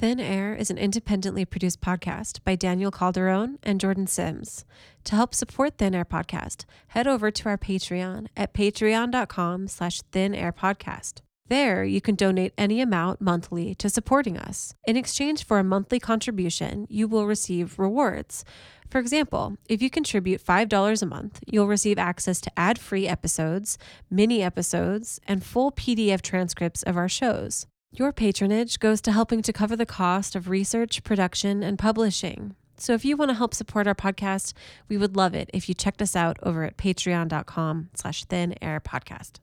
Thin Air is an independently produced podcast by Daniel Calderon and Jordan Sims. To help support Thin Air Podcast, head over to our Patreon at patreon.com slash thin air podcast. There, you can donate any amount monthly to supporting us. In exchange for a monthly contribution, you will receive rewards. For example, if you contribute $5 a month, you'll receive access to ad free episodes, mini episodes, and full PDF transcripts of our shows. Your patronage goes to helping to cover the cost of research, production, and publishing. So if you want to help support our podcast, we would love it if you checked us out over at patreon.com slash thin air podcast.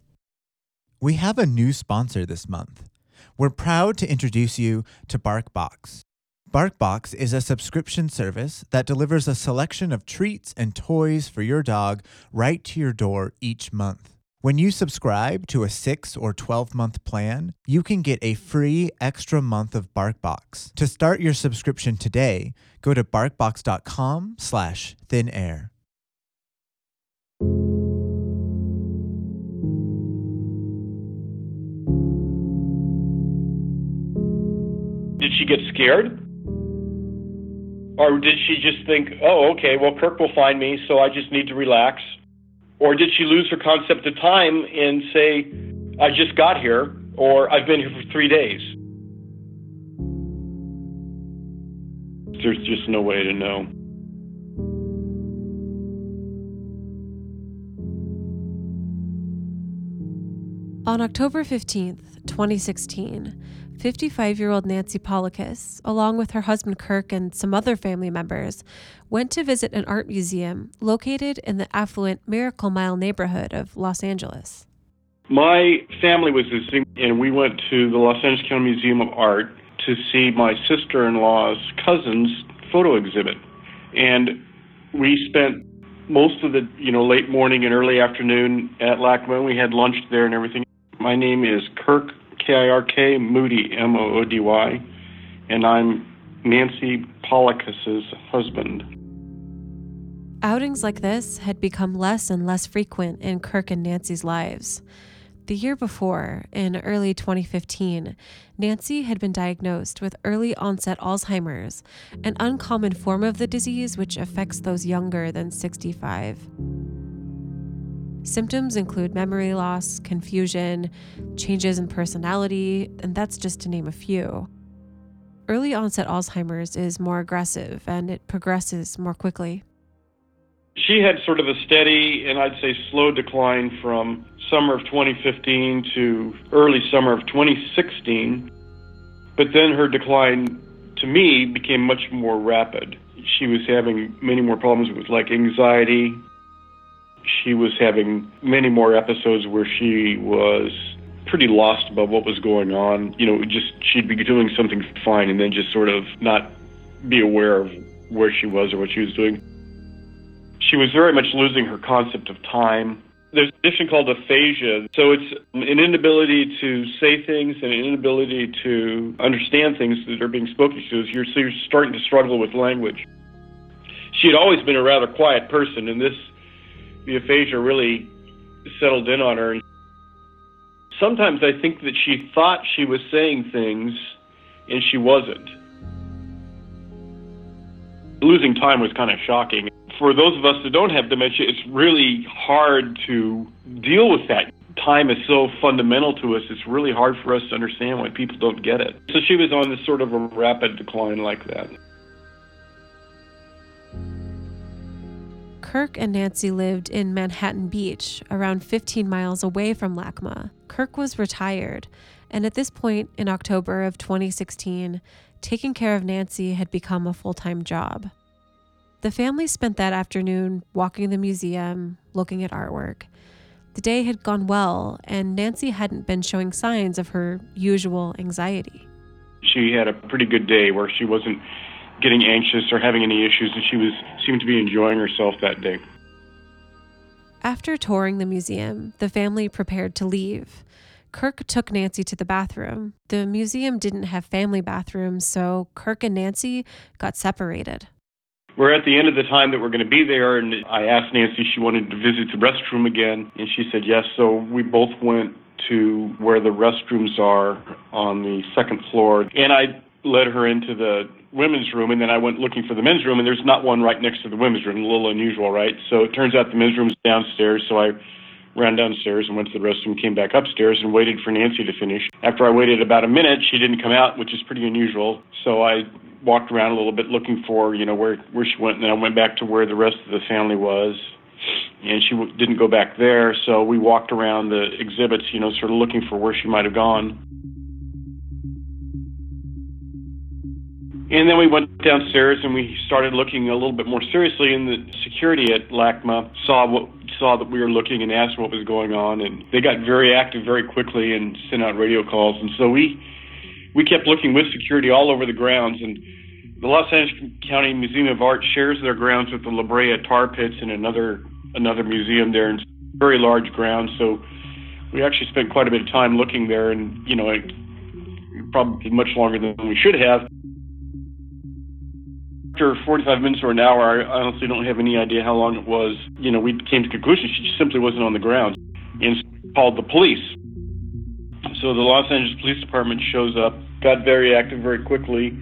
We have a new sponsor this month. We're proud to introduce you to BarkBox. BarkBox is a subscription service that delivers a selection of treats and toys for your dog right to your door each month. When you subscribe to a 6 or 12 month plan, you can get a free extra month of BarkBox. To start your subscription today, go to barkbox.com/thinair. Did she get scared? Or did she just think, "Oh, okay, well Kirk will find me, so I just need to relax." Or did she lose her concept of time and say, I just got here, or I've been here for three days? There's just no way to know. On October 15th, 2016, 55 year old Nancy Paulikas, along with her husband Kirk and some other family members, went to visit an art museum located in the affluent Miracle Mile neighborhood of Los Angeles. My family was visiting, and we went to the Los Angeles County Museum of Art to see my sister in law's cousin's photo exhibit. And we spent most of the you know late morning and early afternoon at LACMA. We had lunch there and everything. My name is Kirk K I R K Moody M O O D Y, and I'm Nancy Paulikas's husband. Outings like this had become less and less frequent in Kirk and Nancy's lives. The year before, in early 2015, Nancy had been diagnosed with early onset Alzheimer's, an uncommon form of the disease which affects those younger than 65. Symptoms include memory loss, confusion, changes in personality, and that's just to name a few. Early onset Alzheimer's is more aggressive and it progresses more quickly. She had sort of a steady and I'd say slow decline from summer of 2015 to early summer of 2016. But then her decline to me became much more rapid. She was having many more problems with like anxiety, she was having many more episodes where she was pretty lost about what was going on. You know, just she'd be doing something fine and then just sort of not be aware of where she was or what she was doing. She was very much losing her concept of time. There's a condition called aphasia. So it's an inability to say things and an inability to understand things that are being spoken to. So you're, so you're starting to struggle with language. She had always been a rather quiet person, and this the aphasia really settled in on her. Sometimes I think that she thought she was saying things and she wasn't. Losing time was kind of shocking. For those of us that don't have dementia, it's really hard to deal with that. Time is so fundamental to us, it's really hard for us to understand why people don't get it. So she was on this sort of a rapid decline like that. Kirk and Nancy lived in Manhattan Beach, around 15 miles away from LACMA. Kirk was retired, and at this point in October of 2016, taking care of Nancy had become a full time job. The family spent that afternoon walking the museum, looking at artwork. The day had gone well, and Nancy hadn't been showing signs of her usual anxiety. She had a pretty good day where she wasn't getting anxious or having any issues, and she was seemed to be enjoying herself that day. After touring the museum, the family prepared to leave. Kirk took Nancy to the bathroom. The museum didn't have family bathrooms, so Kirk and Nancy got separated. We're at the end of the time that we're going to be there, and I asked Nancy if she wanted to visit the restroom again, and she said yes. So we both went to where the restrooms are on the second floor, and I led her into the women's room, and then I went looking for the men's room, and there's not one right next to the women's room. A little unusual, right? So it turns out the men's room is downstairs. So I ran downstairs and went to the restroom, came back upstairs, and waited for Nancy to finish. After I waited about a minute, she didn't come out, which is pretty unusual. So I walked around a little bit looking for, you know, where where she went, and then I went back to where the rest of the family was. And she w- didn't go back there, so we walked around the exhibits, you know, sort of looking for where she might have gone. And then we went downstairs and we started looking a little bit more seriously. And the security at LACMA saw what saw that we were looking and asked what was going on. And they got very active very quickly and sent out radio calls. And so we we kept looking with security all over the grounds. And the Los Angeles County Museum of Art shares their grounds with the La Brea Tar Pits and another another museum there, and very large grounds. So we actually spent quite a bit of time looking there, and you know, It, probably much longer than we should have after 45 minutes or an hour, I honestly don't have any idea how long it was. You know, we came to conclusion she simply wasn't on the ground and called the police. So the Los Angeles Police Department shows up, got very active very quickly,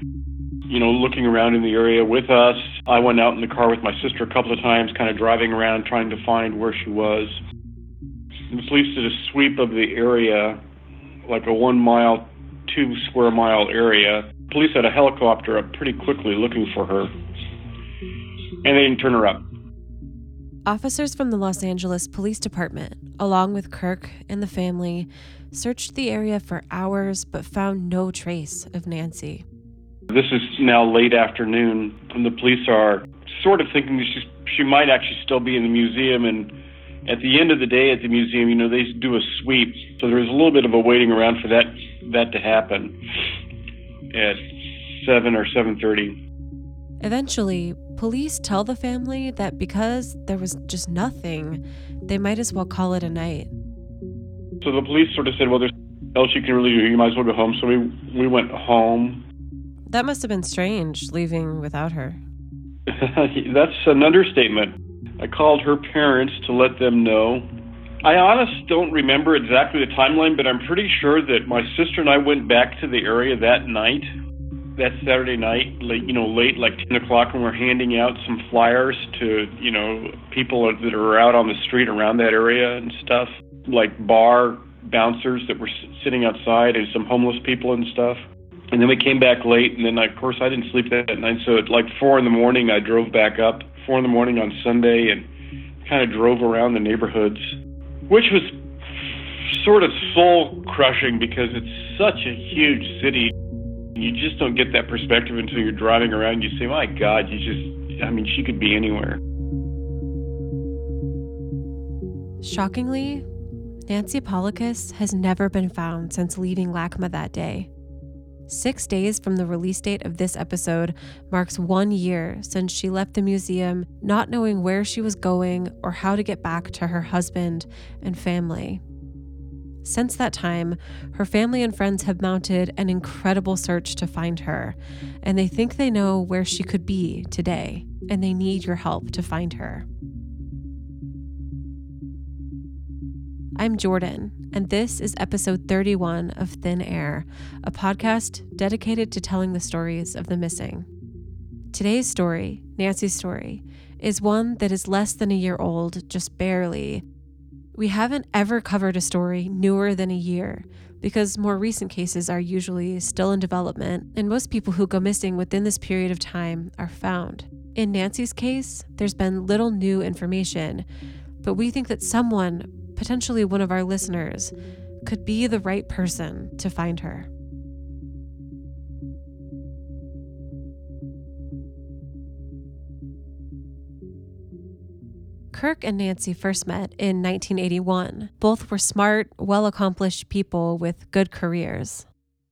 you know, looking around in the area with us. I went out in the car with my sister a couple of times, kind of driving around trying to find where she was. The police did a sweep of the area, like a one mile, two square mile area, Police had a helicopter up pretty quickly looking for her, and they didn't turn her up. Officers from the Los Angeles Police Department, along with Kirk and the family, searched the area for hours but found no trace of Nancy. This is now late afternoon, and the police are sort of thinking she, she might actually still be in the museum. And at the end of the day at the museum, you know, they do a sweep, so there's a little bit of a waiting around for that that to happen at 7 or 7:30. Eventually, police tell the family that because there was just nothing, they might as well call it a night. So the police sort of said, "Well, there's else you can really do. You might as well go home." So we we went home. That must have been strange leaving without her. That's an understatement. I called her parents to let them know I honestly don't remember exactly the timeline, but I'm pretty sure that my sister and I went back to the area that night, that Saturday night, late, you know, late, like 10 o'clock, and we're handing out some flyers to, you know, people that are out on the street around that area and stuff, like bar bouncers that were sitting outside and some homeless people and stuff. And then we came back late, and then, of course, I didn't sleep that night. So at like four in the morning, I drove back up, four in the morning on Sunday, and kind of drove around the neighborhoods which was sort of soul crushing because it's such a huge city. You just don't get that perspective until you're driving around. You say, my God, you just, I mean, she could be anywhere. Shockingly, Nancy Paulikas has never been found since leaving LACMA that day. Six days from the release date of this episode marks one year since she left the museum, not knowing where she was going or how to get back to her husband and family. Since that time, her family and friends have mounted an incredible search to find her, and they think they know where she could be today, and they need your help to find her. I'm Jordan, and this is episode 31 of Thin Air, a podcast dedicated to telling the stories of the missing. Today's story, Nancy's story, is one that is less than a year old, just barely. We haven't ever covered a story newer than a year because more recent cases are usually still in development, and most people who go missing within this period of time are found. In Nancy's case, there's been little new information, but we think that someone potentially one of our listeners, could be the right person to find her. Kirk and Nancy first met in 1981. Both were smart, well accomplished people with good careers.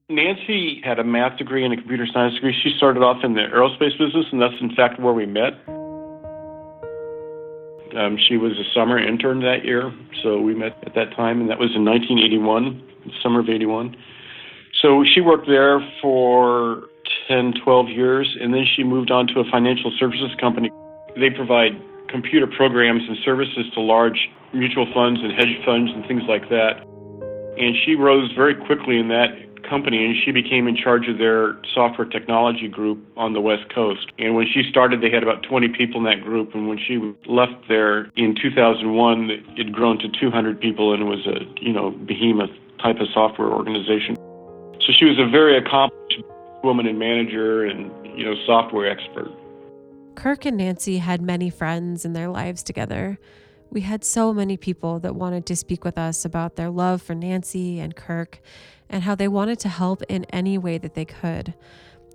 Nancy had a math degree and a computer science degree. She started off in the aerospace business, and that's in fact where we met. Um, she was a summer intern that year, so we met at that time, and that was in 1981, summer of 81. So she worked there for 10, 12 years, and then she moved on to a financial services company. They provide computer programs and services to large mutual funds and hedge funds and things like that. And she rose very quickly in that company, and she became in charge of their software technology group on the West Coast. And when she started, they had about 20 people in that group. And when she left there in 2001, it had grown to 200 people, and it was a you know behemoth type of software organization. So she was a very accomplished woman and manager, and you know software expert. Kirk and Nancy had many friends in their lives together. We had so many people that wanted to speak with us about their love for Nancy and Kirk and how they wanted to help in any way that they could.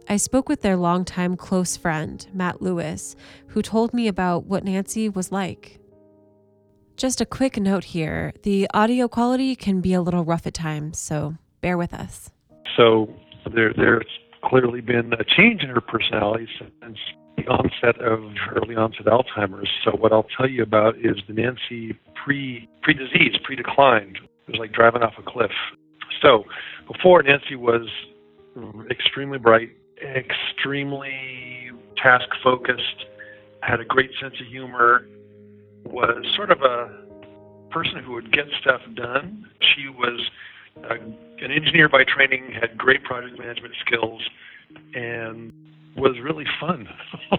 I spoke with their longtime close friend, Matt Lewis, who told me about what Nancy was like. Just a quick note here the audio quality can be a little rough at times, so bear with us. So there, there's clearly been a change in her personality since the onset of early onset Alzheimer's. So what I'll tell you about is the Nancy pre pre disease, pre decline. It was like driving off a cliff. So before Nancy was extremely bright, extremely task focused, had a great sense of humor, was sort of a person who would get stuff done. She was a, an engineer by training, had great project management skills, and was really fun.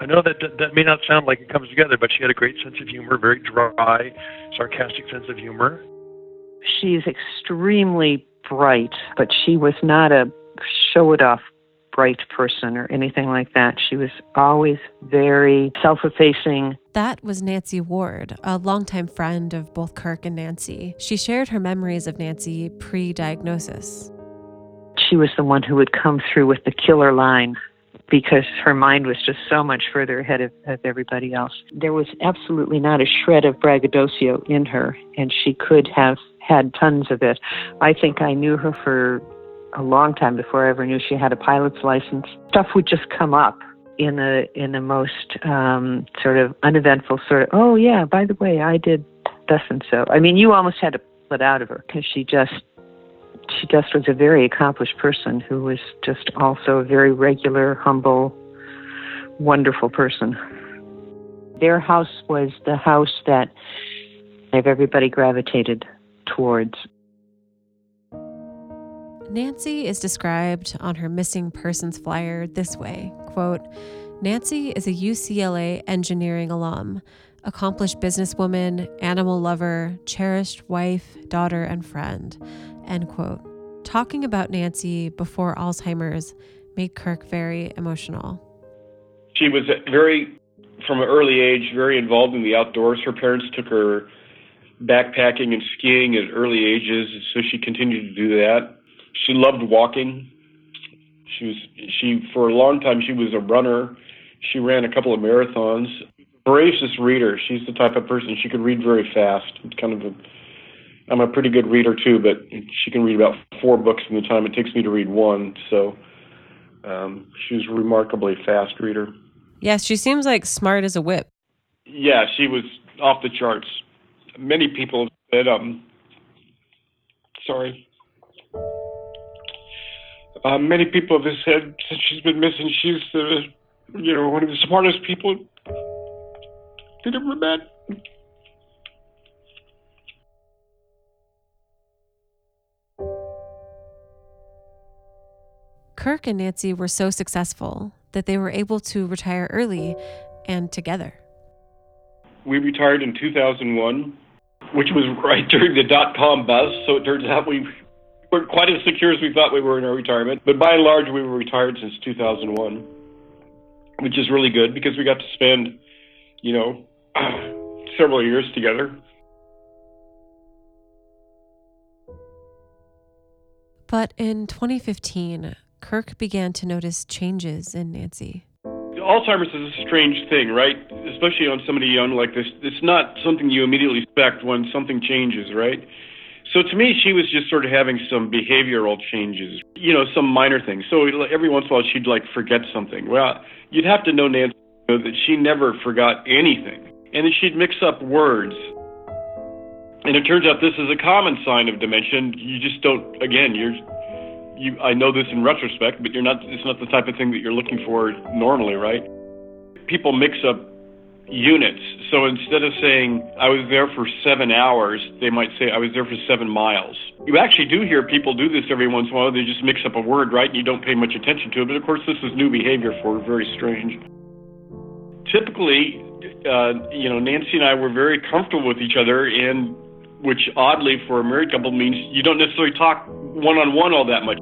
I know that, that that may not sound like it comes together, but she had a great sense of humor, very dry, sarcastic sense of humor. She's extremely bright, but she was not a show it off bright person or anything like that. She was always very self effacing. That was Nancy Ward, a longtime friend of both Kirk and Nancy. She shared her memories of Nancy pre diagnosis. She was the one who would come through with the killer line because her mind was just so much further ahead of, of everybody else. There was absolutely not a shred of braggadocio in her, and she could have had tons of it. I think I knew her for a long time before I ever knew she had a pilot's license. Stuff would just come up in the in the most um, sort of uneventful sort of. Oh yeah, by the way, I did thus and so. I mean, you almost had to pull it out of her because she just she just was a very accomplished person who was just also a very regular, humble, wonderful person. Their house was the house that everybody gravitated towards. Nancy is described on her missing persons flyer this way quote, Nancy is a UCLA engineering alum, accomplished businesswoman, animal lover, cherished wife, daughter, and friend. End quote. Talking about Nancy before Alzheimer's made Kirk very emotional. She was very, from an early age, very involved in the outdoors. Her parents took her backpacking and skiing at early ages, so she continued to do that. She loved walking. She was she for a long time she was a runner. She ran a couple of marathons. Voracious reader. She's the type of person she could read very fast. It's kind of a I'm a pretty good reader too, but she can read about four books in the time it takes me to read one. So um, she's a remarkably fast reader. Yes, she seems like smart as a whip. Yeah, she was off the charts. Many people have said, um, sorry. Uh, many people have said since she's been missing, she's the, you know, one of the smartest people they've ever met. Kirk and Nancy were so successful that they were able to retire early and together. We retired in 2001, which was right during the dot com buzz. So it turns out we weren't quite as secure as we thought we were in our retirement. But by and large, we were retired since 2001, which is really good because we got to spend, you know, several years together. But in 2015, Kirk began to notice changes in Nancy. Alzheimer's is a strange thing, right? Especially on somebody young like this. It's not something you immediately expect when something changes, right? So to me, she was just sort of having some behavioral changes, you know, some minor things. So every once in a while, she'd like forget something. Well, you'd have to know Nancy know that she never forgot anything, and then she'd mix up words. And it turns out this is a common sign of dementia. You just don't. Again, you're you I know this in retrospect, but you're not it's not the type of thing that you're looking for normally, right? People mix up units. So instead of saying I was there for seven hours, they might say I was there for seven miles. You actually do hear people do this every once in a while. They just mix up a word, right? And you don't pay much attention to it. But of course, this is new behavior for very strange. Typically, uh, you know, Nancy and I were very comfortable with each other, and which oddly for a married couple means you don't necessarily talk one on one all that much.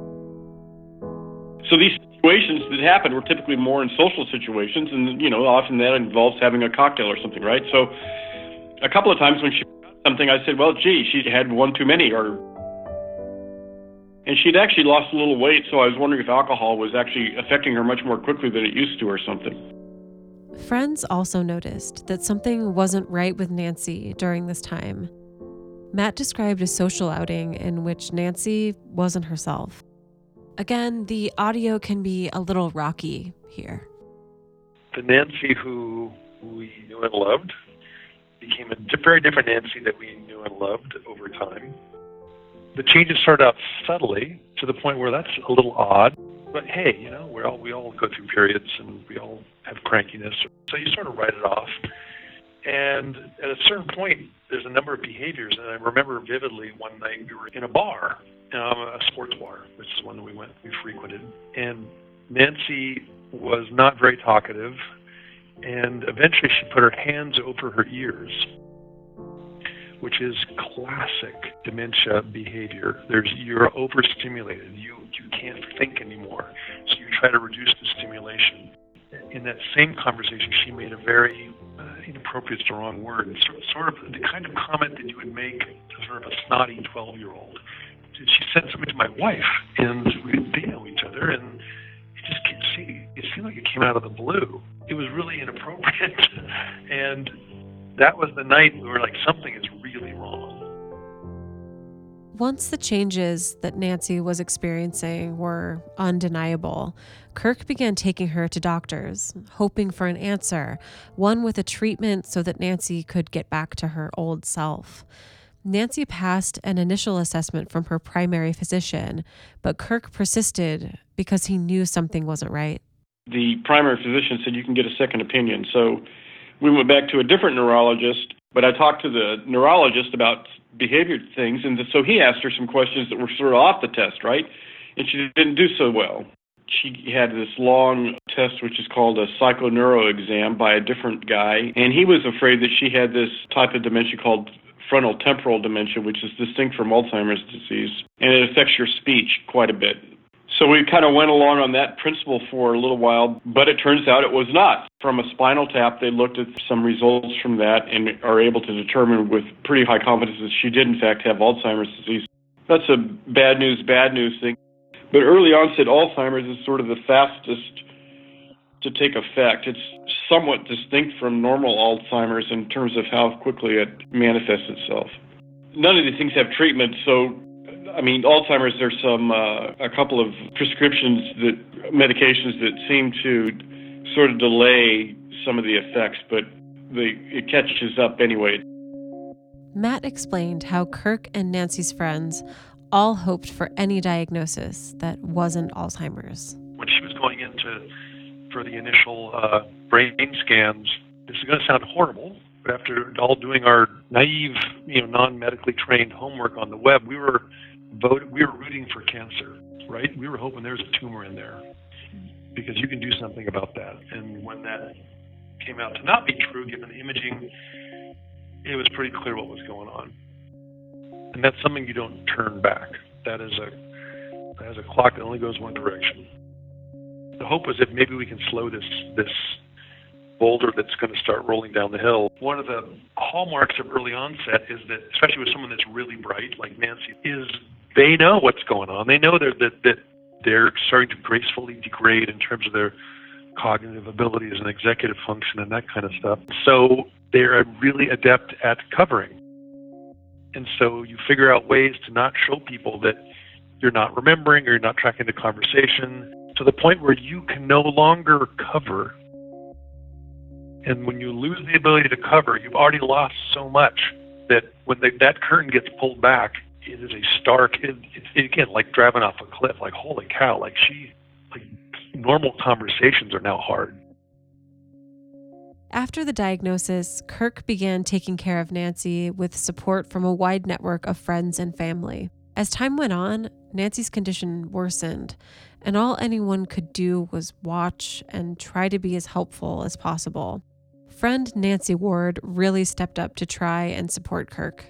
So these situations that happen were typically more in social situations, and you know, often that involves having a cocktail or something, right? So, a couple of times when she got something, I said, "Well, gee, she had one too many," or and she'd actually lost a little weight, so I was wondering if alcohol was actually affecting her much more quickly than it used to, or something. Friends also noticed that something wasn't right with Nancy during this time. Matt described a social outing in which Nancy wasn't herself. Again, the audio can be a little rocky here. The Nancy who we knew and loved became a very different Nancy that we knew and loved over time. The changes started out subtly to the point where that's a little odd. But hey, you know, we all we all go through periods and we all have crankiness, so you sort of write it off. And at a certain point, there's a number of behaviors, and I remember vividly one night we were in a bar, um, a sports bar, which is one that we went, we frequented, and Nancy was not very talkative, and eventually she put her hands over her ears, which is classic dementia behavior. There's you're overstimulated, you you can't think anymore, so you try to reduce the stimulation. In that same conversation, she made a very inappropriate is the wrong word. Sort of the kind of comment that you would make to sort of a snotty 12 year old. She said something to my wife, and we didn't know each other, and it just came, see, it seemed like it came out of the blue. It was really inappropriate, and that was the night we were like, something is really wrong. Once the changes that Nancy was experiencing were undeniable, Kirk began taking her to doctors, hoping for an answer, one with a treatment so that Nancy could get back to her old self. Nancy passed an initial assessment from her primary physician, but Kirk persisted because he knew something wasn't right. The primary physician said you can get a second opinion. So we went back to a different neurologist, but I talked to the neurologist about behavior things. And so he asked her some questions that were sort of off the test, right? And she didn't do so well. She had this long test, which is called a psychoneuro exam by a different guy. And he was afraid that she had this type of dementia called frontal temporal dementia, which is distinct from Alzheimer's disease. And it affects your speech quite a bit. So we kind of went along on that principle for a little while, but it turns out it was not. From a spinal tap, they looked at some results from that and are able to determine with pretty high confidence that she did, in fact, have Alzheimer's disease. That's a bad news, bad news thing. But early onset Alzheimer's is sort of the fastest to take effect. It's somewhat distinct from normal Alzheimer's in terms of how quickly it manifests itself. None of these things have treatment, so I mean, Alzheimer's. There's some uh, a couple of prescriptions that medications that seem to sort of delay some of the effects, but the, it catches up anyway. Matt explained how Kirk and Nancy's friends all hoped for any diagnosis that wasn't Alzheimer's. When she was going into for the initial uh, brain scans, this is going to sound horrible, but after all doing our naive, you know, non-medically trained homework on the web, we were voted, we were rooting for cancer, right? We were hoping there's a tumor in there because you can do something about that. And when that came out to not be true, given the imaging, it was pretty clear what was going on. And that's something you don't turn back. That is a that is a clock that only goes one direction. The hope was that maybe we can slow this this boulder that's going to start rolling down the hill. One of the hallmarks of early onset is that, especially with someone that's really bright like Nancy, is they know what's going on. They know that that, that they're starting to gracefully degrade in terms of their cognitive abilities and executive function and that kind of stuff. So they're really adept at covering. And so you figure out ways to not show people that you're not remembering or you're not tracking the conversation to the point where you can no longer cover. And when you lose the ability to cover, you've already lost so much that when that curtain gets pulled back, it is a stark, it, it, again, like driving off a cliff, like, holy cow, like she, like normal conversations are now hard. After the diagnosis, Kirk began taking care of Nancy with support from a wide network of friends and family. As time went on, Nancy's condition worsened, and all anyone could do was watch and try to be as helpful as possible. Friend Nancy Ward really stepped up to try and support Kirk.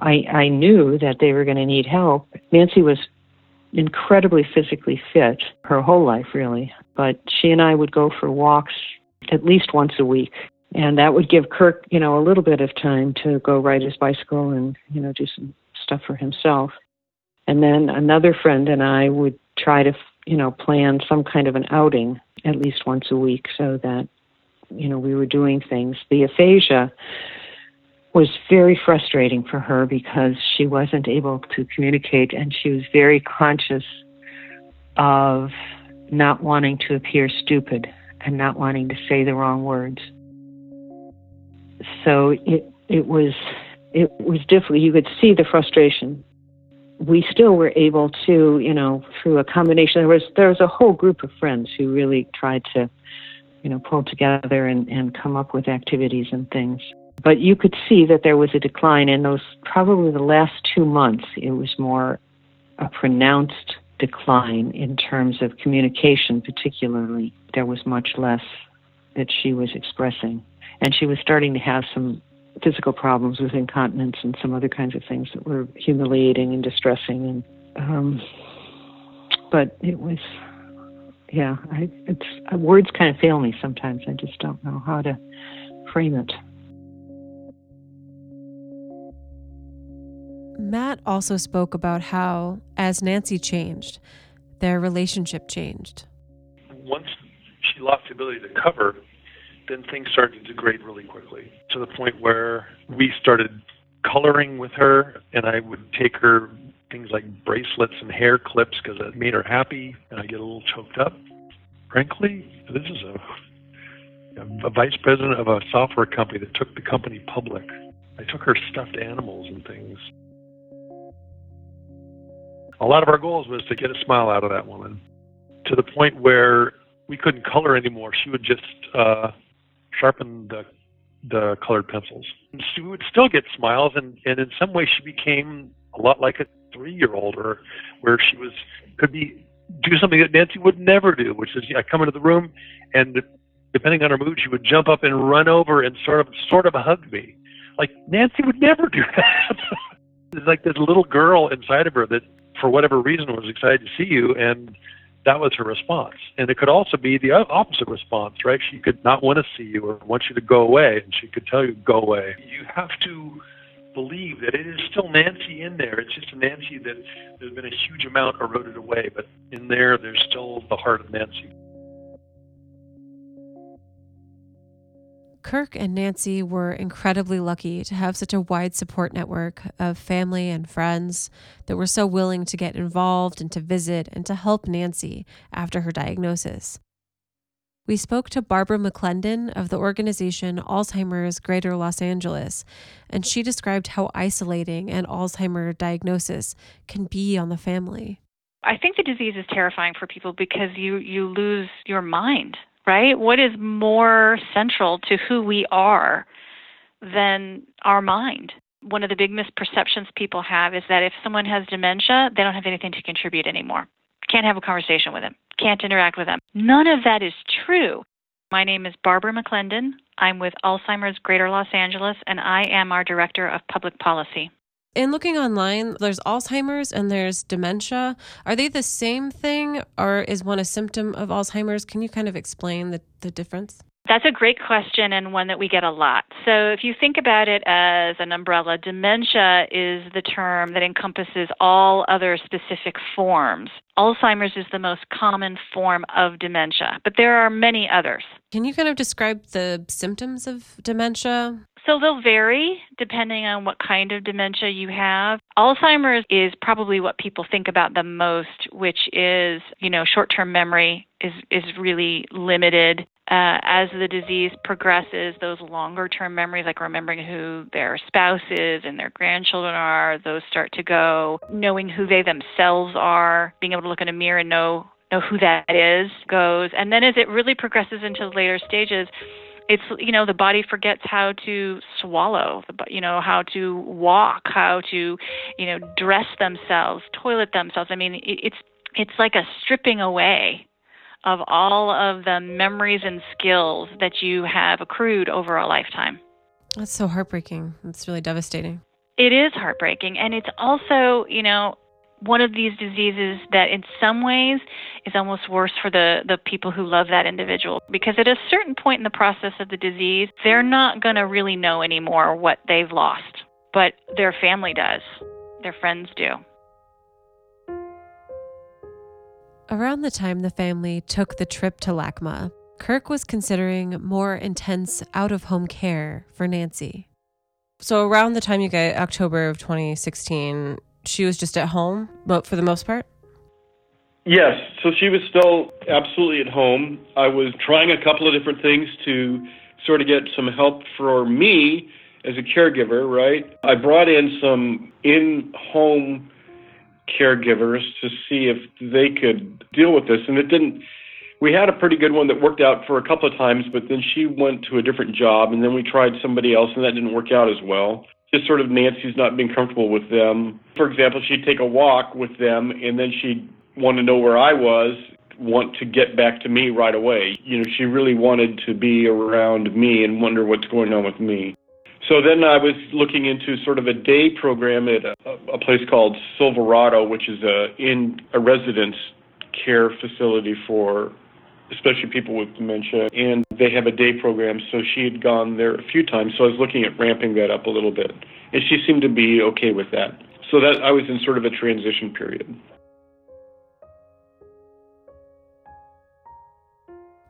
I, I knew that they were going to need help. Nancy was incredibly physically fit her whole life, really, but she and I would go for walks at least once a week. And that would give Kirk, you know, a little bit of time to go ride his bicycle and, you know, do some stuff for himself. And then another friend and I would try to, you know, plan some kind of an outing at least once a week so that, you know, we were doing things. The aphasia was very frustrating for her because she wasn't able to communicate and she was very conscious of not wanting to appear stupid and not wanting to say the wrong words. So it it was it was difficult. You could see the frustration. We still were able to, you know, through a combination. There was there was a whole group of friends who really tried to, you know, pull together and, and come up with activities and things. But you could see that there was a decline in those probably the last two months. It was more a pronounced decline in terms of communication, particularly. There was much less that she was expressing. And she was starting to have some physical problems with incontinence and some other kinds of things that were humiliating and distressing. And um, but it was, yeah, I, it's uh, words kind of fail me sometimes. I just don't know how to frame it. Matt also spoke about how, as Nancy changed, their relationship changed. Once she lost the ability to cover, then things started to degrade really quickly to the point where we started coloring with her, and I would take her things like bracelets and hair clips because it made her happy, and I get a little choked up. Frankly, this is a, a vice president of a software company that took the company public. I took her stuffed animals and things a lot of our goals was to get a smile out of that woman to the point where we couldn't color anymore. She would just uh, sharpen the the colored pencils. And She would still get smiles, and, and in some ways she became a lot like a three-year-old, or where she was could be do something that Nancy would never do, which is I come into the room, and depending on her mood, she would jump up and run over and sort of sort of hug me. Like Nancy would never do that. There's like this little girl inside of her that for whatever reason, was excited to see you, and that was her response. And it could also be the opposite response, right? She could not want to see you or want you to go away, and she could tell you, go away. You have to believe that it is still Nancy in there. It's just a Nancy that there's been a huge amount eroded away, but in there, there's still the heart of Nancy. Kirk and Nancy were incredibly lucky to have such a wide support network of family and friends that were so willing to get involved and to visit and to help Nancy after her diagnosis. We spoke to Barbara McClendon of the organization Alzheimer's Greater Los Angeles, and she described how isolating an Alzheimer diagnosis can be on the family. I think the disease is terrifying for people because you you lose your mind right? What is more central to who we are than our mind? One of the big misperceptions people have is that if someone has dementia, they don't have anything to contribute anymore. Can't have a conversation with them, can't interact with them. None of that is true. My name is Barbara McClendon. I'm with Alzheimer's Greater Los Angeles, and I am our Director of Public Policy. In looking online, there's Alzheimer's and there's dementia. Are they the same thing or is one a symptom of Alzheimer's? Can you kind of explain the, the difference? That's a great question and one that we get a lot. So, if you think about it as an umbrella, dementia is the term that encompasses all other specific forms. Alzheimer's is the most common form of dementia, but there are many others. Can you kind of describe the symptoms of dementia? So they'll vary depending on what kind of dementia you have. Alzheimer's is probably what people think about the most, which is, you know, short-term memory is is really limited. Uh, as the disease progresses, those longer term memories, like remembering who their spouse is and their grandchildren are, those start to go. Knowing who they themselves are, being able to look in a mirror and know know who that is, goes. And then as it really progresses into the later stages, it's you know the body forgets how to swallow you know how to walk how to you know dress themselves toilet themselves. I mean it's it's like a stripping away of all of the memories and skills that you have accrued over a lifetime. That's so heartbreaking. It's really devastating. It is heartbreaking. And it's also you know one of these diseases that in some ways is almost worse for the, the people who love that individual because at a certain point in the process of the disease, they're not going to really know anymore what they've lost, but their family does, their friends do. Around the time the family took the trip to LACMA, Kirk was considering more intense out of home care for Nancy. So, around the time you get October of 2016, she was just at home, but for the most part? Yes. So she was still absolutely at home. I was trying a couple of different things to sort of get some help for me as a caregiver, right? I brought in some in home caregivers to see if they could deal with this. And it didn't, we had a pretty good one that worked out for a couple of times, but then she went to a different job and then we tried somebody else and that didn't work out as well just sort of Nancy's not being comfortable with them. For example, she'd take a walk with them and then she'd want to know where I was, want to get back to me right away. You know, she really wanted to be around me and wonder what's going on with me. So then I was looking into sort of a day program at a, a place called Silverado, which is a in a residence care facility for especially people with dementia. And they have a day program, so she had gone there a few times. So I was looking at ramping that up a little bit, and she seemed to be okay with that. So that I was in sort of a transition period.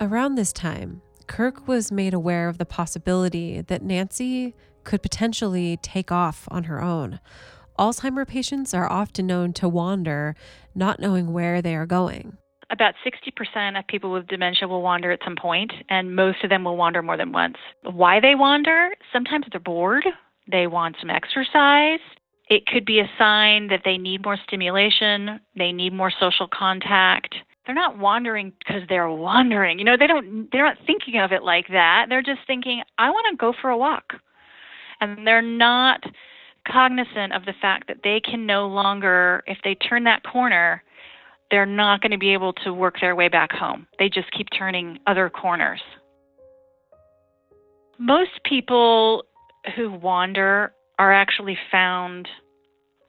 Around this time, Kirk was made aware of the possibility that Nancy could potentially take off on her own. Alzheimer patients are often known to wander, not knowing where they are going about 60% of people with dementia will wander at some point, and most of them will wander more than once. Why they wander? Sometimes they're bored, they want some exercise. It could be a sign that they need more stimulation, they need more social contact. They're not wandering because they're wandering. You know, they don't they're not thinking of it like that. They're just thinking, I want to go for a walk. And they're not cognizant of the fact that they can no longer if they turn that corner, they're not going to be able to work their way back home. They just keep turning other corners. Most people who wander are actually found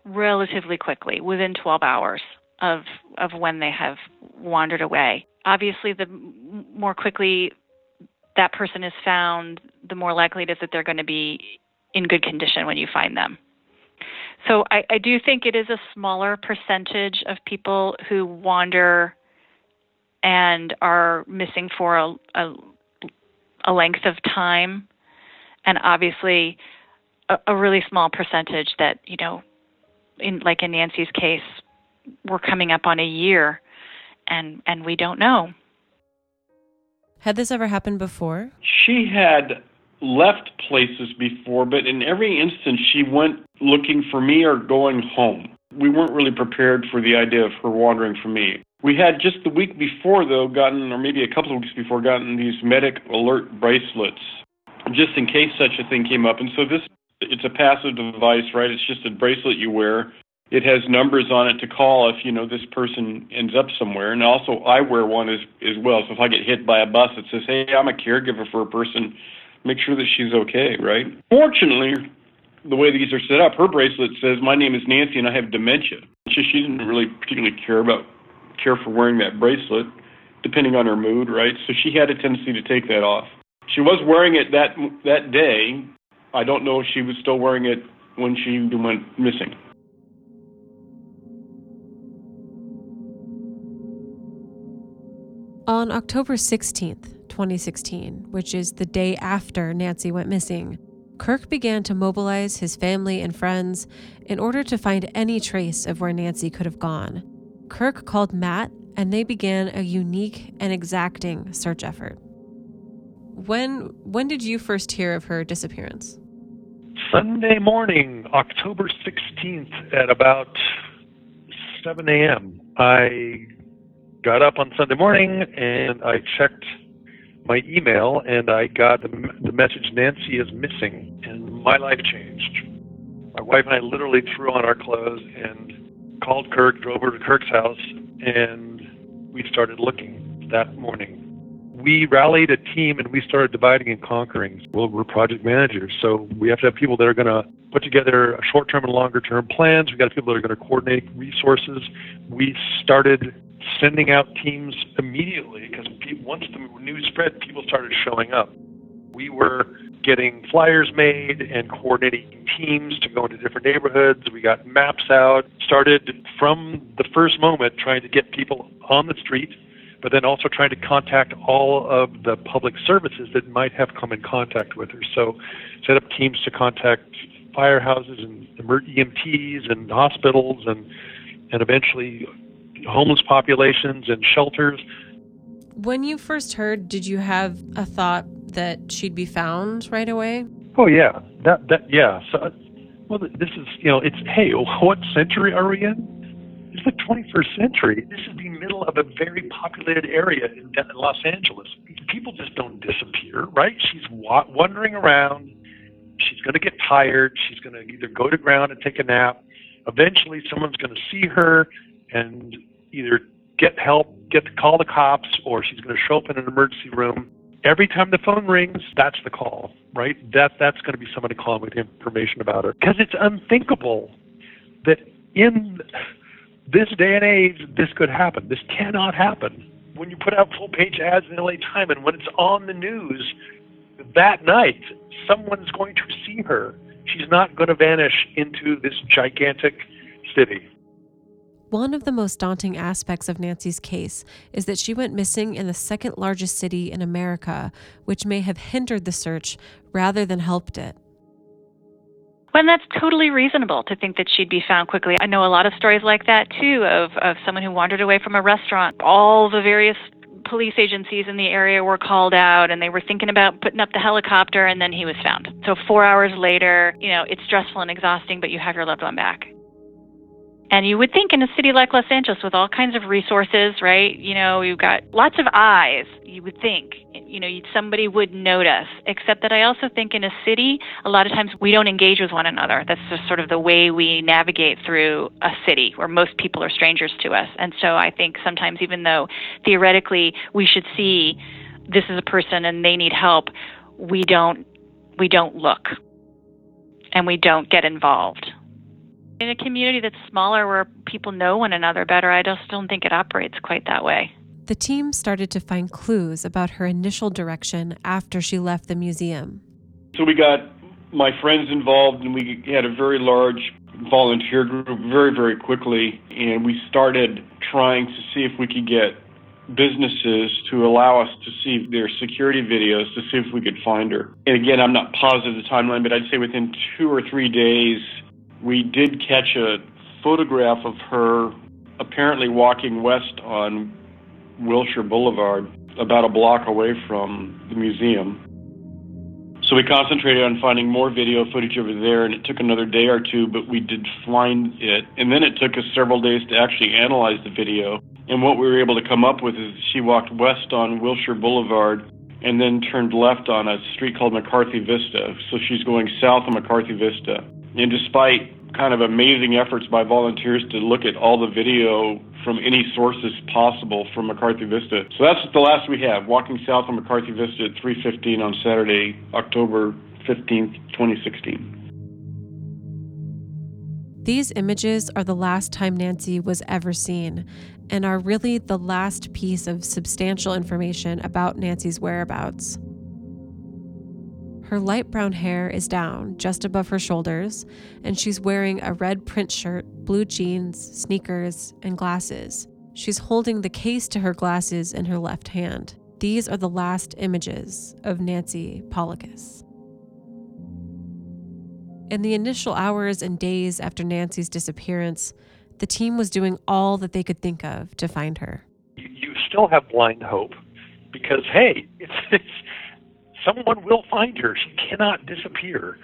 relatively quickly, within 12 hours of, of when they have wandered away. Obviously, the more quickly that person is found, the more likely it is that they're going to be in good condition when you find them. So I, I do think it is a smaller percentage of people who wander and are missing for a, a, a length of time, and obviously a, a really small percentage that you know, in like in Nancy's case, we're coming up on a year, and and we don't know. Had this ever happened before? She had left places before, but in every instance, she went looking for me or going home. We weren't really prepared for the idea of her wandering from me. We had just the week before, though, gotten, or maybe a couple of weeks before, gotten these medic alert bracelets, just in case such a thing came up. And so this, it's a passive device, right? It's just a bracelet you wear. It has numbers on it to call if you know this person ends up somewhere. And also, I wear one as as well. So if I get hit by a bus, it says, "Hey, I'm a caregiver for a person make sure that she's okay, right? Fortunately, the way these are set up, her bracelet says, "My name is Nancy and I have dementia." She, she didn't really particularly care about care for wearing that bracelet, depending on her mood, right? So she had a tendency to take that off. She was wearing it that that day. I don't know if she was still wearing it when she went missing. On October 16th, 2016, which is the day after Nancy went missing, Kirk began to mobilize his family and friends in order to find any trace of where Nancy could have gone. Kirk called Matt and they began a unique and exacting search effort. When when did you first hear of her disappearance? Sunday morning, October 16th at about 7 a.m. I got up on Sunday morning and I checked my email and I got the, the message Nancy is missing, and my life changed. My wife and I literally threw on our clothes and called Kirk, drove over to Kirk's house, and we started looking that morning. We rallied a team and we started dividing and conquering. Well, we're project managers, so we have to have people that are going to put together short term and longer term plans. We've got people that are going to coordinate resources. We started sending out teams immediately because once the news spread, people started showing up. We were getting flyers made and coordinating teams to go into different neighborhoods. We got maps out, started from the first moment trying to get people on the street, but then also trying to contact all of the public services that might have come in contact with her. So set up teams to contact firehouses and EMTs and hospitals and and eventually homeless populations and shelters. When you first heard, did you have a thought that she'd be found right away? Oh yeah, that that yeah. So, well, this is you know, it's hey, what century are we in? It's the 21st century. This is the middle of a very populated area in Los Angeles. People just don't disappear, right? She's wa- wandering around. She's going to get tired. She's going to either go to ground and take a nap. Eventually, someone's going to see her and either get help, get to call the cops, or she's going to show up in an emergency room. Every time the phone rings, that's the call, right? That that's going to be somebody calling with information about her because it's unthinkable that in this day and age this could happen. This cannot happen. When you put out full page ads in LA Times and when it's on the news that night, someone's going to see her. She's not going to vanish into this gigantic city. One of the most daunting aspects of Nancy's case is that she went missing in the second largest city in America, which may have hindered the search rather than helped it. When that's totally reasonable to think that she'd be found quickly. I know a lot of stories like that too of, of someone who wandered away from a restaurant. All the various police agencies in the area were called out and they were thinking about putting up the helicopter and then he was found. So 4 hours later, you know, it's stressful and exhausting, but you have your loved one back. And you would think in a city like Los Angeles with all kinds of resources, right? You know, you've got lots of eyes, you would think, you know, somebody would notice. Except that I also think in a city, a lot of times we don't engage with one another. That's just sort of the way we navigate through a city where most people are strangers to us. And so I think sometimes, even though theoretically we should see this is a person and they need help, we don't, we don't look and we don't get involved in a community that's smaller where people know one another better, I just don't think it operates quite that way. The team started to find clues about her initial direction after she left the museum. So we got my friends involved, and we had a very large volunteer group very, very quickly. And we started trying to see if we could get businesses to allow us to see their security videos to see if we could find her. And again, I'm not positive the timeline, but I'd say within two or three days, we did catch a photograph of her apparently walking west on Wilshire Boulevard, about a block away from the museum. So we concentrated on finding more video footage over there, and it took another day or two, but we did find it. And then it took us several days to actually analyze the video. And what we were able to come up with is she walked west on Wilshire Boulevard and then turned left on a street called McCarthy Vista. So she's going south of McCarthy Vista. And despite kind of amazing efforts by volunteers to look at all the video from any sources possible from McCarthy Vista. So that's the last we have, walking south of McCarthy Vista at 3:15 on Saturday, October 15th, 2016. These images are the last time Nancy was ever seen and are really the last piece of substantial information about Nancy's whereabouts. Her light brown hair is down just above her shoulders, and she's wearing a red print shirt, blue jeans, sneakers, and glasses. She's holding the case to her glasses in her left hand. These are the last images of Nancy Paulikas. In the initial hours and days after Nancy's disappearance, the team was doing all that they could think of to find her. You still have blind hope because, hey, it's, it's someone will find her. She cannot disappear.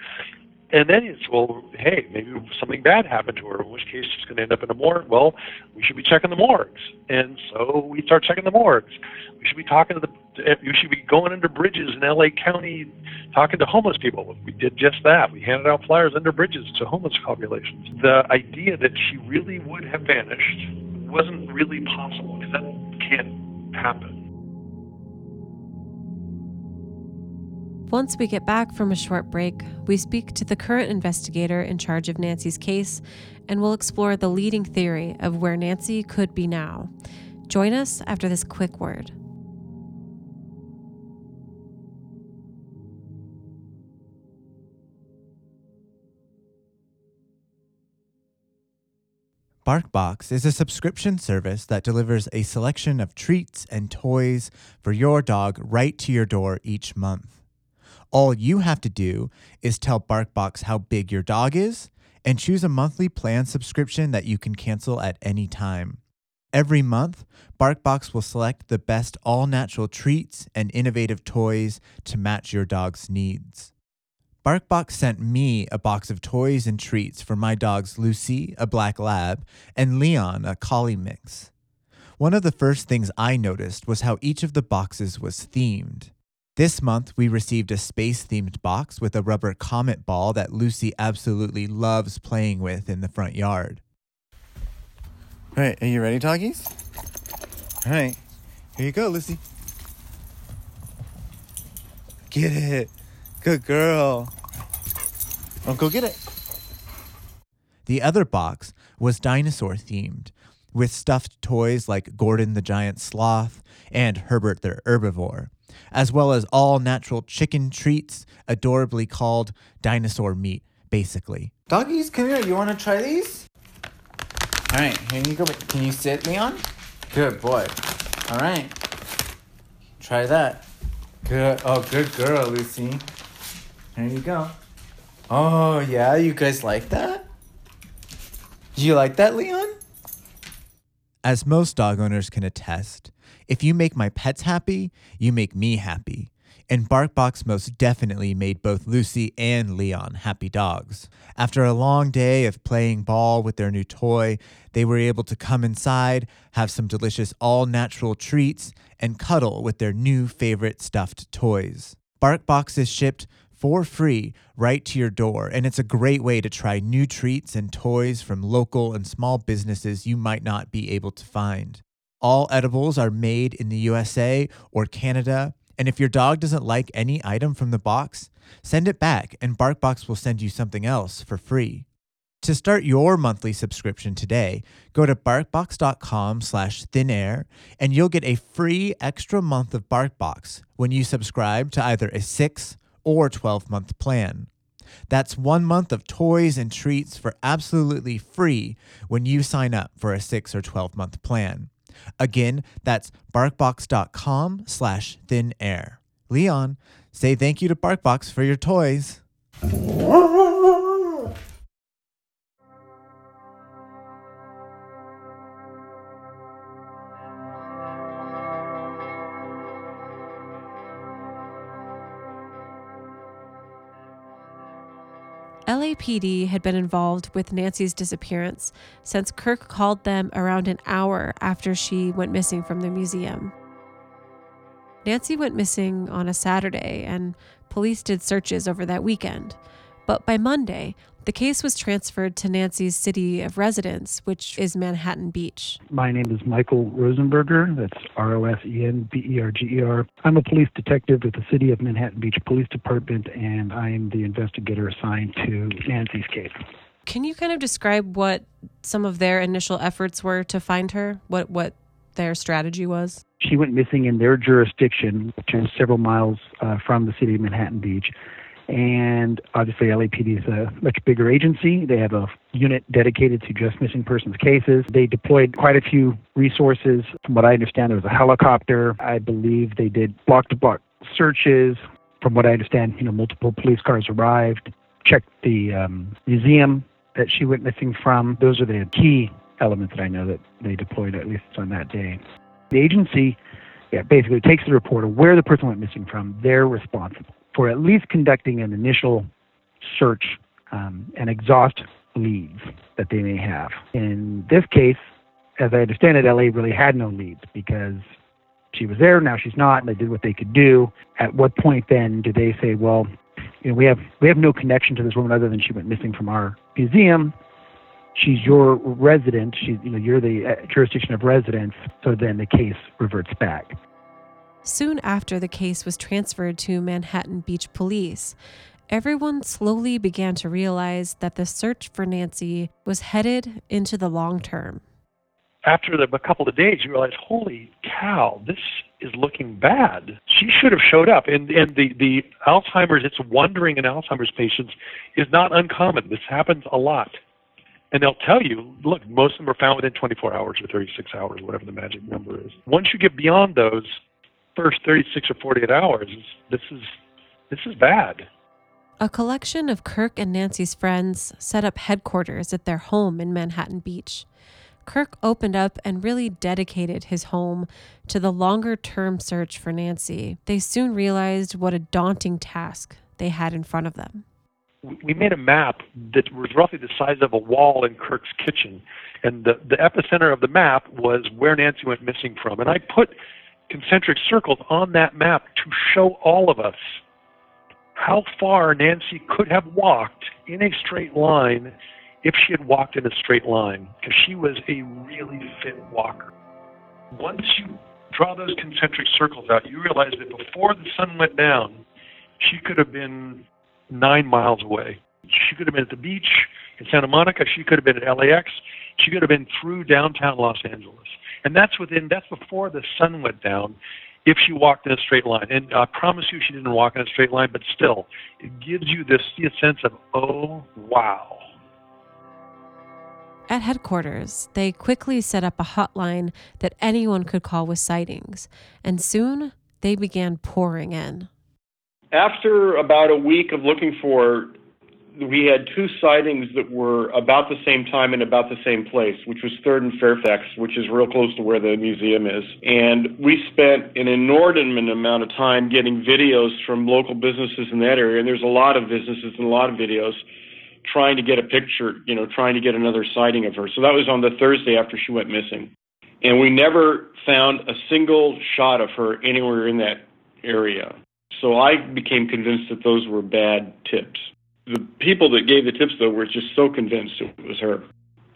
And then it's, well, hey, maybe something bad happened to her, in which case she's going to end up in a morgue. Well, we should be checking the morgues. And so we start checking the morgues. We should be talking to the, you should be going under bridges in LA County talking to homeless people. We did just that. We handed out flyers under bridges to homeless populations. The idea that she really would have vanished wasn't really possible because that can't happen. Once we get back from a short break, we speak to the current investigator in charge of Nancy's case and we'll explore the leading theory of where Nancy could be now. Join us after this quick word. BarkBox is a subscription service that delivers a selection of treats and toys for your dog right to your door each month. All you have to do is tell BarkBox how big your dog is and choose a monthly plan subscription that you can cancel at any time. Every month, BarkBox will select the best all natural treats and innovative toys to match your dog's needs. BarkBox sent me a box of toys and treats for my dogs Lucy, a black lab, and Leon, a collie mix. One of the first things I noticed was how each of the boxes was themed. This month, we received a space themed box with a rubber comet ball that Lucy absolutely loves playing with in the front yard. All right, are you ready, doggies? All right, here you go, Lucy. Get it. Good girl. Oh, go get it. The other box was dinosaur themed, with stuffed toys like Gordon the giant sloth and Herbert the herbivore as well as all natural chicken treats, adorably called dinosaur meat, basically. Doggies, come here. You want to try these? All right, here you go. Can you sit, Leon? Good boy. All right. Try that. Good. Oh, good girl, Lucy. Here you go. Oh, yeah, you guys like that? Do you like that, Leon? As most dog owners can attest, if you make my pets happy, you make me happy. And BarkBox most definitely made both Lucy and Leon happy dogs. After a long day of playing ball with their new toy, they were able to come inside, have some delicious all natural treats, and cuddle with their new favorite stuffed toys. BarkBox is shipped for free right to your door, and it's a great way to try new treats and toys from local and small businesses you might not be able to find. All edibles are made in the USA or Canada. And if your dog doesn't like any item from the box, send it back and BarkBox will send you something else for free. To start your monthly subscription today, go to barkbox.com slash thinair and you'll get a free extra month of BarkBox when you subscribe to either a 6 or 12 month plan. That's one month of toys and treats for absolutely free when you sign up for a 6 or 12 month plan. Again, that's barkbox.com slash thin air. Leon, say thank you to Barkbox for your toys. LAPD had been involved with Nancy's disappearance since Kirk called them around an hour after she went missing from the museum. Nancy went missing on a Saturday, and police did searches over that weekend. But by Monday, the case was transferred to Nancy's city of residence, which is Manhattan Beach. My name is Michael Rosenberger. That's R O S E N B E R G E R. I'm a police detective with the City of Manhattan Beach Police Department, and I am the investigator assigned to Nancy's case. Can you kind of describe what some of their initial efforts were to find her? What what their strategy was? She went missing in their jurisdiction, which is several miles uh, from the city of Manhattan Beach. And obviously, LAPD is a much bigger agency. They have a unit dedicated to just missing persons cases. They deployed quite a few resources. From what I understand, there was a helicopter. I believe they did block to block searches. From what I understand, you know, multiple police cars arrived, checked the um, museum that she went missing from. Those are the key elements that I know that they deployed at least on that day. The agency, yeah, basically takes the report of where the person went missing from. They're responsible for at least conducting an initial search um, and exhaust leads that they may have. In this case, as I understand it, LA really had no leads because she was there, now she's not, and they did what they could do. At what point then do they say, well, you know, we have we have no connection to this woman other than she went missing from our museum. She's your resident. She's you know you're the uh, jurisdiction of residence. So then the case reverts back. Soon after the case was transferred to Manhattan Beach Police, everyone slowly began to realize that the search for Nancy was headed into the long term. After the, a couple of days, you realize, holy cow, this is looking bad. She should have showed up. And, and the, the Alzheimer's, it's wandering in Alzheimer's patients is not uncommon. This happens a lot. And they'll tell you, look, most of them are found within 24 hours or 36 hours, whatever the magic number is. Once you get beyond those first 36 or 48 hours, this is this is bad. A collection of Kirk and Nancy's friends set up headquarters at their home in Manhattan Beach. Kirk opened up and really dedicated his home to the longer term search for Nancy. They soon realized what a daunting task they had in front of them we made a map that was roughly the size of a wall in Kirk's kitchen. And the, the epicenter of the map was where Nancy went missing from. And I put concentric circles on that map to show all of us how far Nancy could have walked in a straight line if she had walked in a straight line, because she was a really fit walker. Once you draw those concentric circles out, you realize that before the sun went down, she could have been nine miles away. She could have been at the beach in Santa Monica. She could have been at LAX. She could have been through downtown Los Angeles. And that's within, that's before the sun went down if she walked in a straight line. And I promise you she didn't walk in a straight line, but still, it gives you this sense of, oh, wow. At headquarters, they quickly set up a hotline that anyone could call with sightings, and soon they began pouring in after about a week of looking for, we had two sightings that were about the same time and about the same place, which was Third and Fairfax, which is real close to where the museum is. And we spent an inordinate amount of time getting videos from local businesses in that area. And there's a lot of businesses and a lot of videos trying to get a picture, you know, trying to get another sighting of her. So that was on the Thursday after she went missing. And we never found a single shot of her anywhere in that area. So I became convinced that those were bad tips. The people that gave the tips, though, were just so convinced it was her.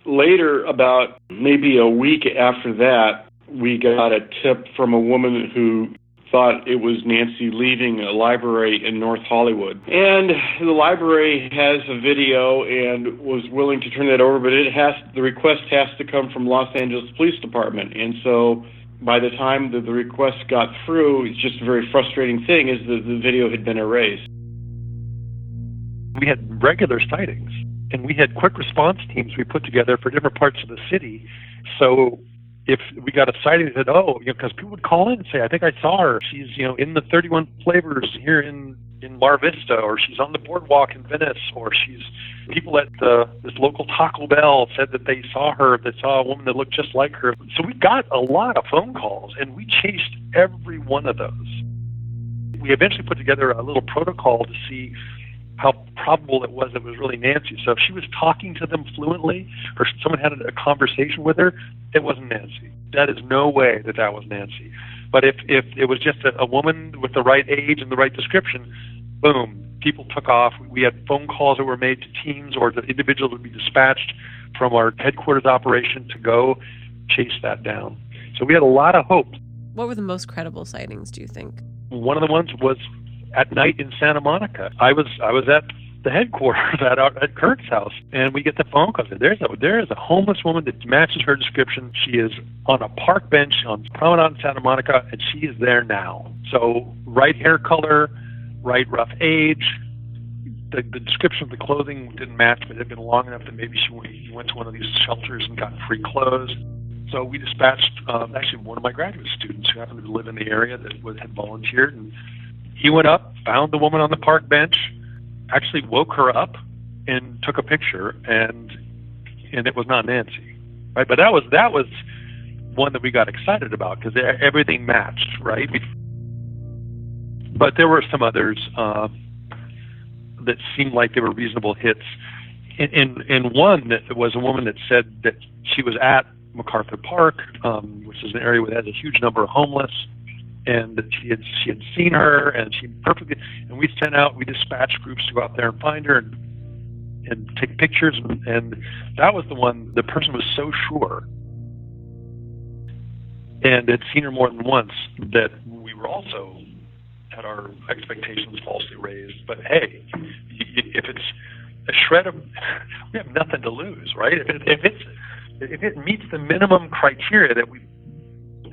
Later, about maybe a week after that, we got a tip from a woman who thought it was Nancy leaving a library in North Hollywood. And the library has a video and was willing to turn that over, but it has the request has to come from Los Angeles Police Department. And so by the time that the request got through, it's just a very frustrating thing is that the video had been erased. We had regular sightings, and we had quick response teams we put together for different parts of the city. So if we got a sighting that said, oh, you know, because people would call in and say, I think I saw her. She's, you know, in the 31 flavors here in in Mar Vista, or she's on the boardwalk in Venice, or she's people at the, this local Taco Bell said that they saw her, they saw a woman that looked just like her. So we got a lot of phone calls, and we chased every one of those. We eventually put together a little protocol to see how probable it was that it was really Nancy. So if she was talking to them fluently, or someone had a conversation with her, it wasn't Nancy. That is no way that that was Nancy. But if if it was just a, a woman with the right age and the right description, boom, people took off. We had phone calls that were made to teams or the individuals would be dispatched from our headquarters operation to go chase that down. So we had a lot of hope. What were the most credible sightings, do you think? One of the ones was at night in Santa Monica. I was I was at the headquarters at our, at Kirk's house, and we get the phone call. There's a there is a homeless woman that matches her description. She is on a park bench on Promenade in Santa Monica, and she is there now. So right hair color, right rough age. The, the description of the clothing didn't match, but it had been long enough that maybe she went to one of these shelters and got free clothes. So we dispatched um, actually one of my graduate students who happened to live in the area that had volunteered, and he went up, found the woman on the park bench, actually woke her up, and took a picture, and and it was not Nancy, right? But that was that was one that we got excited about because everything matched, right? But there were some others. Uh, that seemed like they were reasonable hits. In, in, in one, that was a woman that said that she was at MacArthur Park, um, which is an area that has a huge number of homeless, and that she had she had seen her, and she perfectly. And we sent out, we dispatched groups to go out there and find her and and take pictures, and, that was the one. The person was so sure, and had seen her more than once that we were also had our expectations falsely raised. But hey, if it's a shred of, we have nothing to lose, right? If, it, if it's if it meets the minimum criteria that we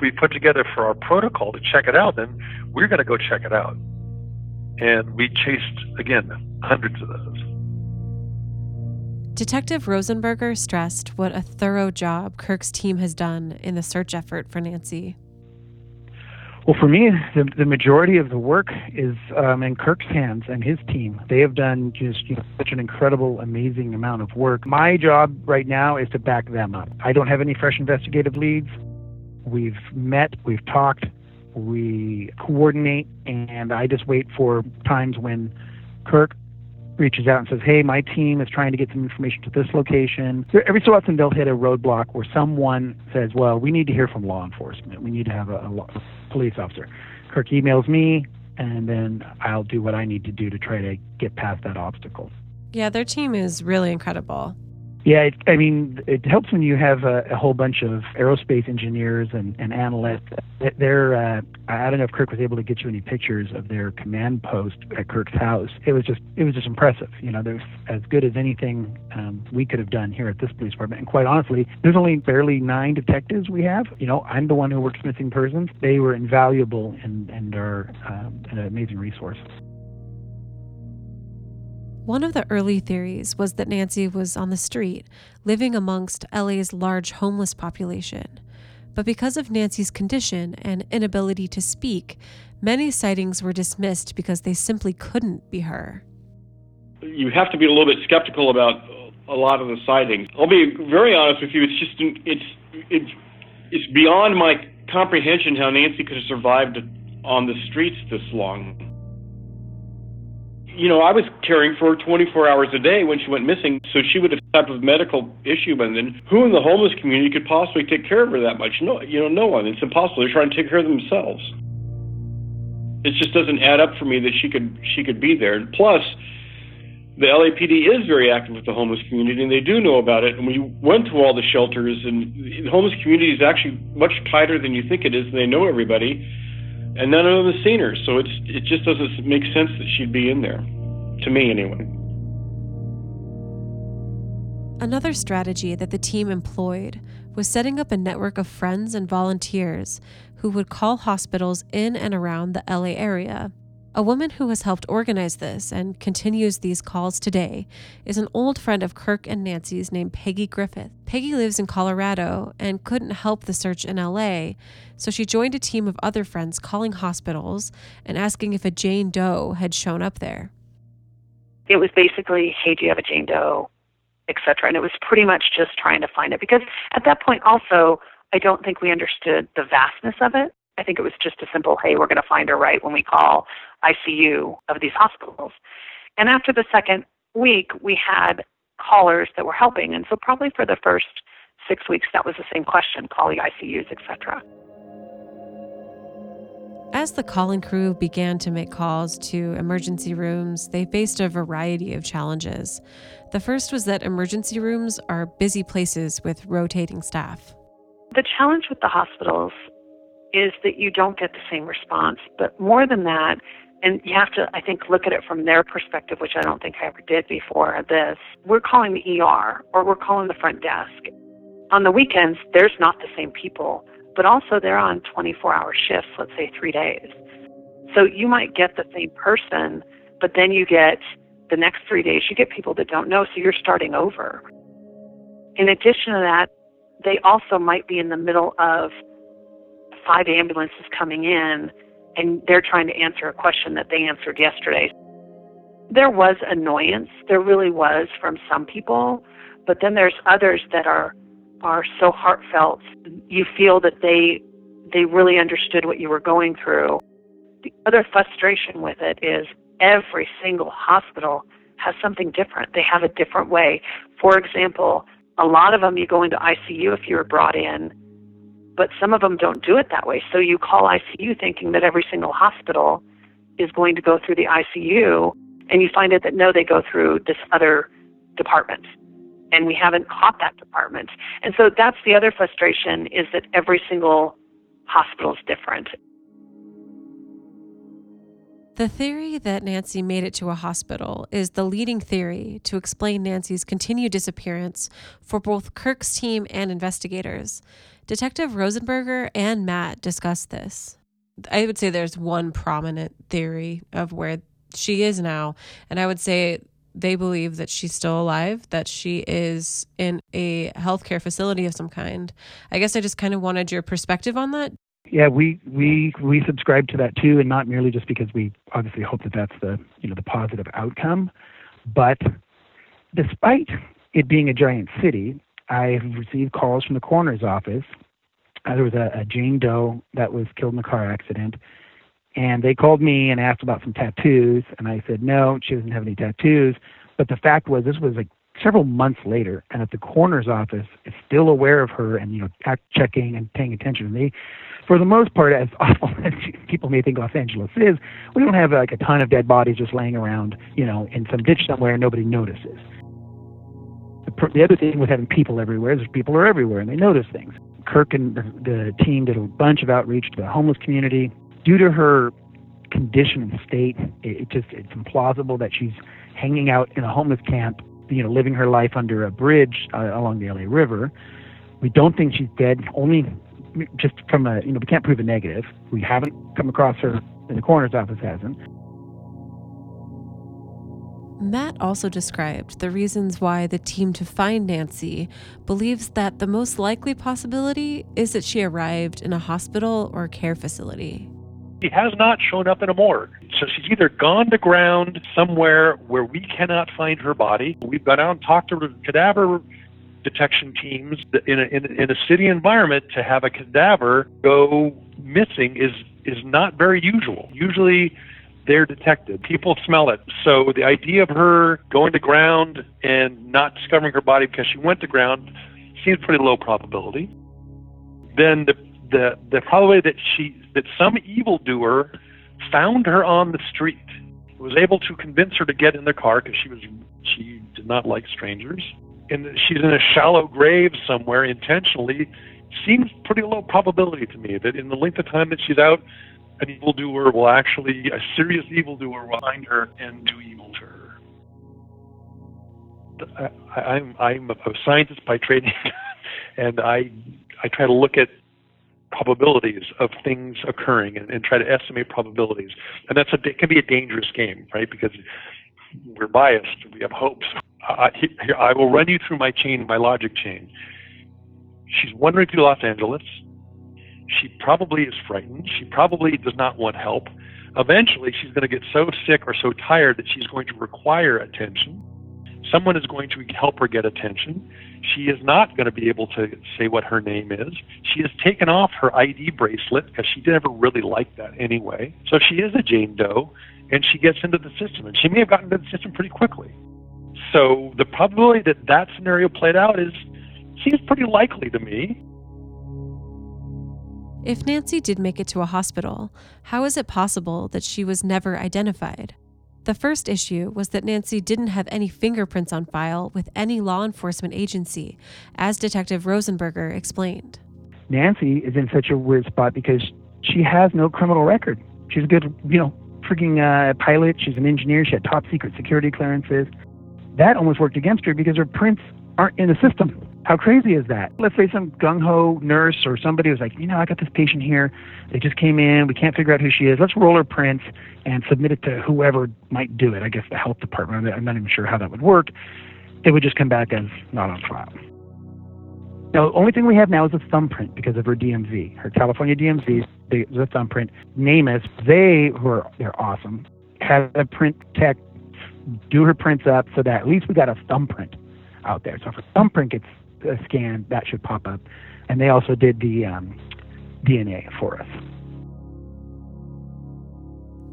we put together for our protocol to check it out, then we're going to go check it out. And we chased again hundreds of those. Detective Rosenberger stressed what a thorough job Kirk's team has done in the search effort for Nancy. Well, for me, the, the majority of the work is um, in Kirk's hands and his team. They have done just you know, such an incredible, amazing amount of work. My job right now is to back them up. I don't have any fresh investigative leads. We've met, we've talked, we coordinate, and I just wait for times when Kirk reaches out and says, "Hey, my team is trying to get some information to this location." Every so often, they'll hit a roadblock where someone says, "Well, we need to hear from law enforcement. We need to have a, a police officer." Kirk emails me, and then I'll do what I need to do to try to get past that obstacle. Yeah, their team is really incredible. Yeah, it, I mean, it helps when you have a, a whole bunch of aerospace engineers and, and analysts. They're, uh, I don't know if Kirk was able to get you any pictures of their command post at Kirk's house. It was just, it was just impressive. You know, there's as good as anything um, we could have done here at this police department. And quite honestly, there's only barely nine detectives we have. You know, I'm the one who works missing persons. They were invaluable and, and are um, an amazing resource. One of the early theories was that Nancy was on the street, living amongst LA's large homeless population. But because of Nancy's condition and inability to speak, many sightings were dismissed because they simply couldn't be her. You have to be a little bit skeptical about a lot of the sightings. I'll be very honest with you. It's just it's it's it's beyond my comprehension how Nancy could have survived on the streets this long you know, I was caring for her 24 hours a day when she went missing, so she would have type of medical issue, and then who in the homeless community could possibly take care of her that much? No, you know, no one. It's impossible. They're trying to take care of themselves. It just doesn't add up for me that she could she could be there. Plus, the LAPD is very active with the homeless community, and they do know about it. And we went to all the shelters, and the homeless community is actually much tighter than you think it is. And they know everybody and none of them have seen her. So it's it just doesn't make sense that she'd be in there, to me anyway. Another strategy that the team employed was setting up a network of friends and volunteers who would call hospitals in and around the LA area. A woman who has helped organize this and continues these calls today is an old friend of Kirk and Nancy's named Peggy Griffith. Peggy lives in Colorado and couldn't help the search in LA, so she joined a team of other friends calling hospitals and asking if a Jane Doe had shown up there. It was basically, hey, do you have a Jane Doe, etc. And it was pretty much just trying to find it because at that point, also, I don't think we understood the vastness of it. I think it was just a simple, hey, we're going to find her right when we call ICU of these hospitals. And after the second week, we had callers that were helping. And so probably for the first six weeks, that was the same question, call the ICUs, etc. As the calling crew began to make calls to emergency rooms, they faced a variety of challenges. The first was that emergency rooms are busy places with rotating staff. The challenge with the hospitals is that you don't get the same response. But more than that, and you have to, I think, look at it from their perspective, which I don't think I ever did before this. We're calling the ER or we're calling the front desk. On the weekends, there's not the same people but also they're on 24 hour shifts, let's say three days. So you might get the same person, but then you get the next three days, you get people that don't know, so you're starting over. In addition to that, they also might be in the middle of five ambulances coming in and they're trying to answer a question that they answered yesterday. There was annoyance, there really was from some people, but then there's others that are are so heartfelt. You feel that they they really understood what you were going through. The other frustration with it is every single hospital has something different. They have a different way. For example, a lot of them you go into ICU if you're brought in, but some of them don't do it that way. So you call ICU thinking that every single hospital is going to go through the ICU, and you find out that no, they go through this other department. And we haven't caught that department. And so that's the other frustration is that every single hospital is different. The theory that Nancy made it to a hospital is the leading theory to explain Nancy's continued disappearance for both Kirk's team and investigators. Detective Rosenberger and Matt discussed this. I would say there's one prominent theory of where she is now, and I would say they believe that she's still alive, that she is in a healthcare facility of some kind. I guess I just kind of wanted your perspective on that. Yeah, we we we subscribe to that too, and not merely just because we obviously hope that that's the you know the positive outcome, but despite it being a giant city, I've received calls from the coroner's office. Uh, there was a, a Jane Doe that was killed in a car accident, and they called me and asked about some tattoos, and I said no, she doesn't have any tattoos. But the fact was, this was like several months later, and at the coroner's office is still aware of her and you know act, checking and paying attention. And they for the most part, as awful as people may think Los Angeles is, we don't have like a ton of dead bodies just laying around, you know, in some ditch somewhere and nobody notices. The, the other thing with having people everywhere is people are everywhere and they notice things. Kirk and the, the team did a bunch of outreach to the homeless community. Due to her condition and state, it, it just it's implausible that she's hanging out in a homeless camp, you know, living her life under a bridge uh, along the LA River. We don't think she's dead. Only just from a, you know, we can't prove a negative. We haven't come across her, and the coroner's office hasn't. Matt also described the reasons why the team to find Nancy believes that the most likely possibility is that she arrived in a hospital or care facility. She has not shown up in a morgue. So she's either gone to ground somewhere where we cannot find her body. We've gone out and talked to cadaver detection teams in a, in, in a city environment to have a cadaver go missing is is not very usual. Usually they're detected. People smell it. So the idea of her going to ground and not discovering her body because she went to ground seems pretty low probability. Then the the the probability that she that some evildoer found her on the street was able to convince her to get in the car because she was she did not like strangers and she's in a shallow grave somewhere intentionally seems pretty low probability to me that in the length of time that she's out, an evildoer will actually, a serious evildoer will find her and do evil to her. I, I'm I'm a scientist by training, and I I try to look at probabilities of things occurring and, and try to estimate probabilities, and that's a it can be a dangerous game, right? Because we're biased, we have hopes, I, I will run you through my chain, my logic chain. She's wandering through Los Angeles. She probably is frightened. She probably does not want help. Eventually, she's going to get so sick or so tired that she's going to require attention. Someone is going to help her get attention. She is not going to be able to say what her name is. She has taken off her ID bracelet because she never really liked that anyway. So she is a Jane Doe, and she gets into the system, and she may have gotten into the system pretty quickly. So the probability that that scenario played out is seems pretty likely to me. If Nancy did make it to a hospital, how is it possible that she was never identified? The first issue was that Nancy didn't have any fingerprints on file with any law enforcement agency, as Detective Rosenberger explained. Nancy is in such a weird spot because she has no criminal record. She's a good, you know, freaking uh, pilot. She's an engineer. She had top secret security clearances that almost worked against her because her prints aren't in the system. How crazy is that? Let's say some gung ho nurse or somebody was like, you know, I got this patient here. They just came in. We can't figure out who she is. Let's roll her prints and submit it to whoever might do it. I guess the health department. I'm not even sure how that would work. It would just come back as not on file. Now, the only thing we have now is a thumbprint because of her DMV. Her California DMV, the thumbprint. NamUs, they were they're awesome. Had a print tech do her prints up so that at least we got a thumbprint out there. So if thumbprint gets uh, scanned, that should pop up. And they also did the um, DNA for us.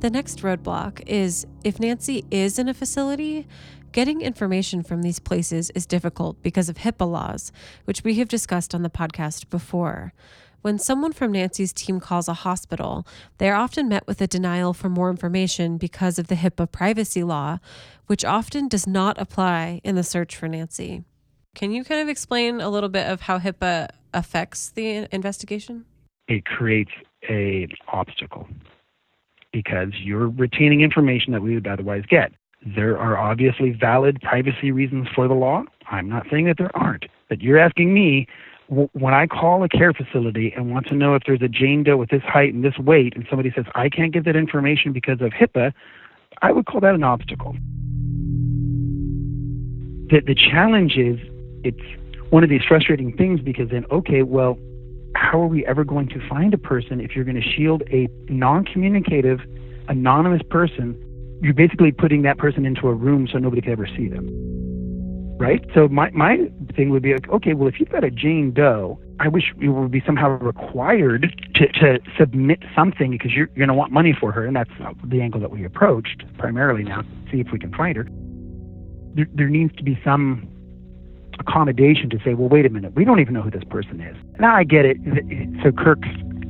The next roadblock is if Nancy is in a facility, getting information from these places is difficult because of HIPAA laws, which we have discussed on the podcast before. When someone from Nancy's team calls a hospital, they are often met with a denial for more information because of the HIPAA privacy law, which often does not apply in the search for Nancy. Can you kind of explain a little bit of how HIPAA affects the investigation? It creates a obstacle because you're retaining information that we would otherwise get. There are obviously valid privacy reasons for the law. I'm not saying that there aren't. But you're asking me when I call a care facility and want to know if there's a Jane Doe with this height and this weight, and somebody says, I can't give that information because of HIPAA, I would call that an obstacle. The, the challenge is it's one of these frustrating things because then, okay, well, how are we ever going to find a person if you're going to shield a non communicative, anonymous person? You're basically putting that person into a room so nobody can ever see them. Right? So my, my thing would be like, okay, well, if you've got a Jane Doe, I wish you would be somehow required to, to submit something because you're, you're going to want money for her. And that's the angle that we approached primarily now, see if we can find her. There, there needs to be some accommodation to say, well, wait a minute, we don't even know who this person is. Now I get it. So Kirk's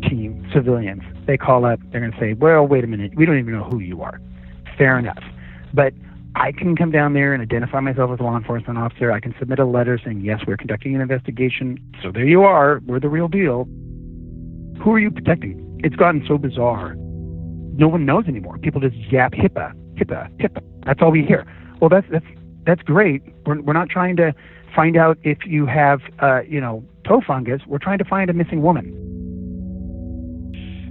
team, civilians, they call up, they're going to say, well, wait a minute, we don't even know who you are. Fair enough. But I can come down there and identify myself as a law enforcement officer. I can submit a letter saying, yes, we're conducting an investigation. So there you are. We're the real deal. Who are you protecting? It's gotten so bizarre. No one knows anymore. People just yap HIPAA, HIPAA, HIPAA. That's all we hear. Well, that's that's that's great. We're we're not trying to find out if you have, uh, you know, toe fungus. We're trying to find a missing woman.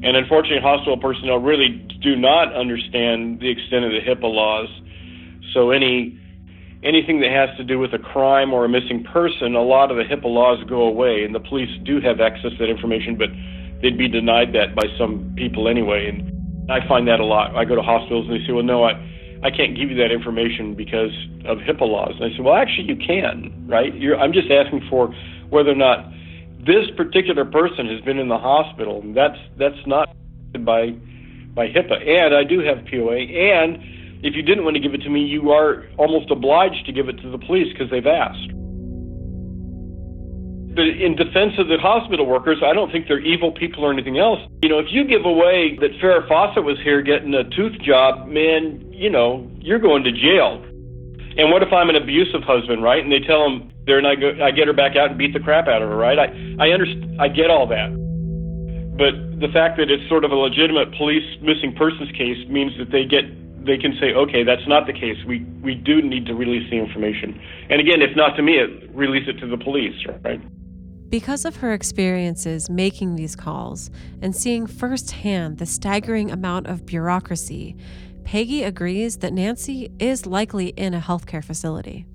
And unfortunately, hospital personnel really do not understand the extent of the HIPAA laws. So any anything that has to do with a crime or a missing person, a lot of the HIPAA laws go away, and the police do have access to that information, but they'd be denied that by some people anyway. And I find that a lot. I go to hospitals and they say, "Well, no, I." I can't give you that information because of HIPAA laws. And I said, well, actually, you can, right? You're, I'm just asking for whether or not this particular person has been in the hospital. and That's that's not by by HIPAA. And I do have POA. And if you didn't want to give it to me, you are almost obliged to give it to the police because they've asked. But in defense of the hospital workers, I don't think they're evil people or anything else. You know, if you give away that Farrah Fawcett was here getting a tooth job, man, you know, you're going to jail. And what if I'm an abusive husband, right? And they tell them there, and I go, I get her back out and beat the crap out of her, right? I, I understand, I get all that. But the fact that it's sort of a legitimate police missing persons case means that they get they can say, okay, that's not the case. We we do need to release the information. And again, if not to me, it, release it to the police, right? Because of her experiences making these calls and seeing firsthand the staggering amount of bureaucracy, Peggy agrees that Nancy is likely in a healthcare facility.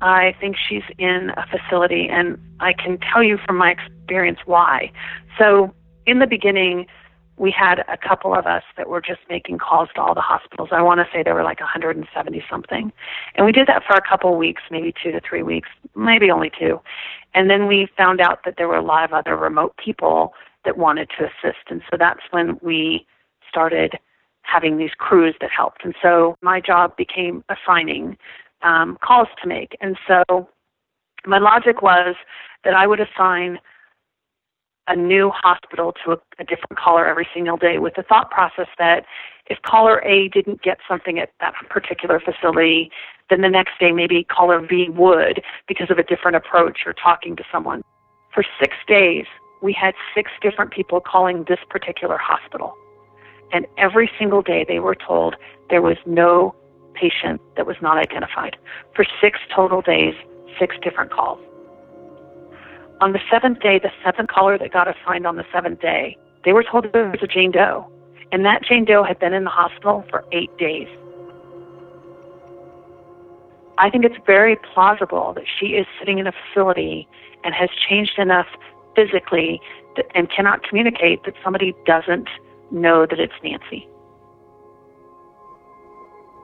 I think she's in a facility, and I can tell you from my experience why. So, in the beginning, we had a couple of us that were just making calls to all the hospitals. I want to say there were like 170 something. And we did that for a couple of weeks, maybe two to three weeks, maybe only two. And then we found out that there were a lot of other remote people that wanted to assist. And so that's when we started having these crews that helped. And so my job became assigning um, calls to make. And so my logic was that I would assign a new hospital to a, a different caller every single day with the thought process that if caller A didn't get something at that particular facility, then the next day maybe caller B would because of a different approach or talking to someone. For six days, we had six different people calling this particular hospital. And every single day they were told there was no patient that was not identified. For six total days, six different calls. On the seventh day, the seventh caller that got assigned on the seventh day, they were told there was a Jane Doe. And that Jane Doe had been in the hospital for eight days. I think it's very plausible that she is sitting in a facility and has changed enough physically that, and cannot communicate that somebody doesn't know that it's Nancy.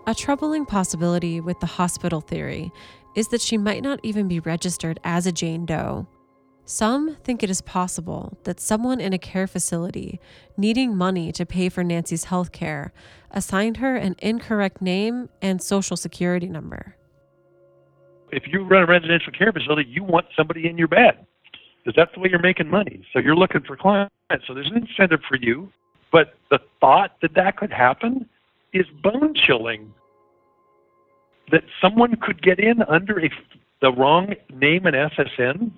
A troubling possibility with the hospital theory is that she might not even be registered as a Jane Doe. Some think it is possible that someone in a care facility needing money to pay for Nancy's health care assigned her an incorrect name and social security number. If you run a residential care facility, you want somebody in your bed because that's the way you're making money. So you're looking for clients. So there's an incentive for you. But the thought that that could happen is bone chilling. That someone could get in under a, the wrong name and SSN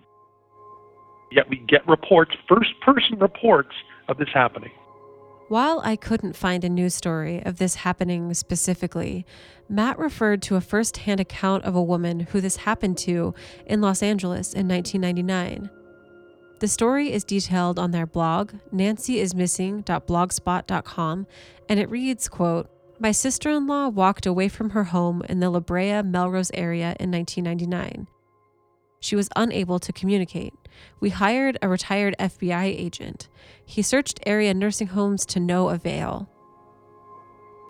Yet we get reports, first person reports of this happening. While I couldn't find a news story of this happening specifically, Matt referred to a first hand account of a woman who this happened to in Los Angeles in 1999. The story is detailed on their blog, nancyismissing.blogspot.com, and it reads, quote, My sister-in-law walked away from her home in the La Brea, Melrose area in 1999. She was unable to communicate. We hired a retired FBI agent. He searched area nursing homes to no avail.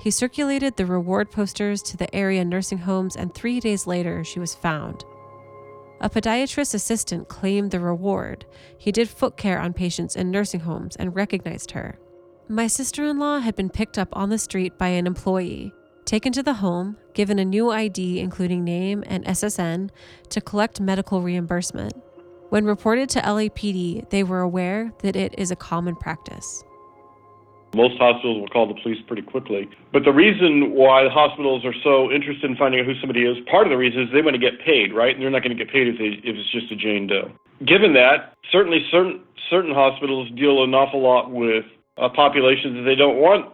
He circulated the reward posters to the area nursing homes, and three days later, she was found. A podiatrist assistant claimed the reward. He did foot care on patients in nursing homes and recognized her. My sister in law had been picked up on the street by an employee, taken to the home, given a new ID including name and SSN to collect medical reimbursement. When reported to LAPD, they were aware that it is a common practice. Most hospitals will call the police pretty quickly. But the reason why the hospitals are so interested in finding out who somebody is, part of the reason is they want to get paid, right? And they're not going to get paid if, they, if it's just a Jane Doe. Given that, certainly certain certain hospitals deal an awful lot with uh, a population that they don't want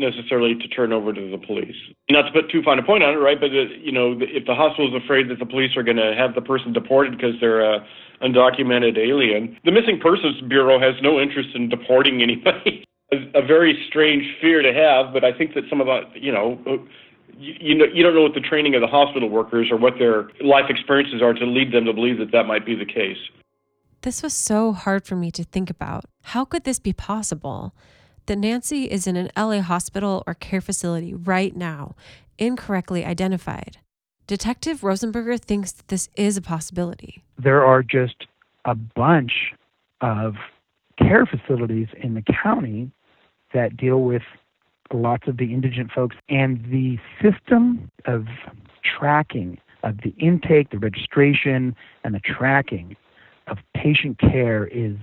necessarily to turn over to the police. Not to put too fine a point on it, right? But uh, you know, if the hospital is afraid that the police are going to have the person deported because they're a undocumented alien, the Missing Persons Bureau has no interest in deporting anybody. a, a very strange fear to have, but I think that some of the, you know. You, you know, you don't know what the training of the hospital workers or what their life experiences are to lead them to believe that that might be the case. This was so hard for me to think about. How could this be possible? That Nancy is in an LA hospital or care facility right now, incorrectly identified. Detective Rosenberger thinks that this is a possibility. There are just a bunch of care facilities in the county that deal with lots of the indigent folks, and the system of tracking of the intake, the registration, and the tracking of patient care is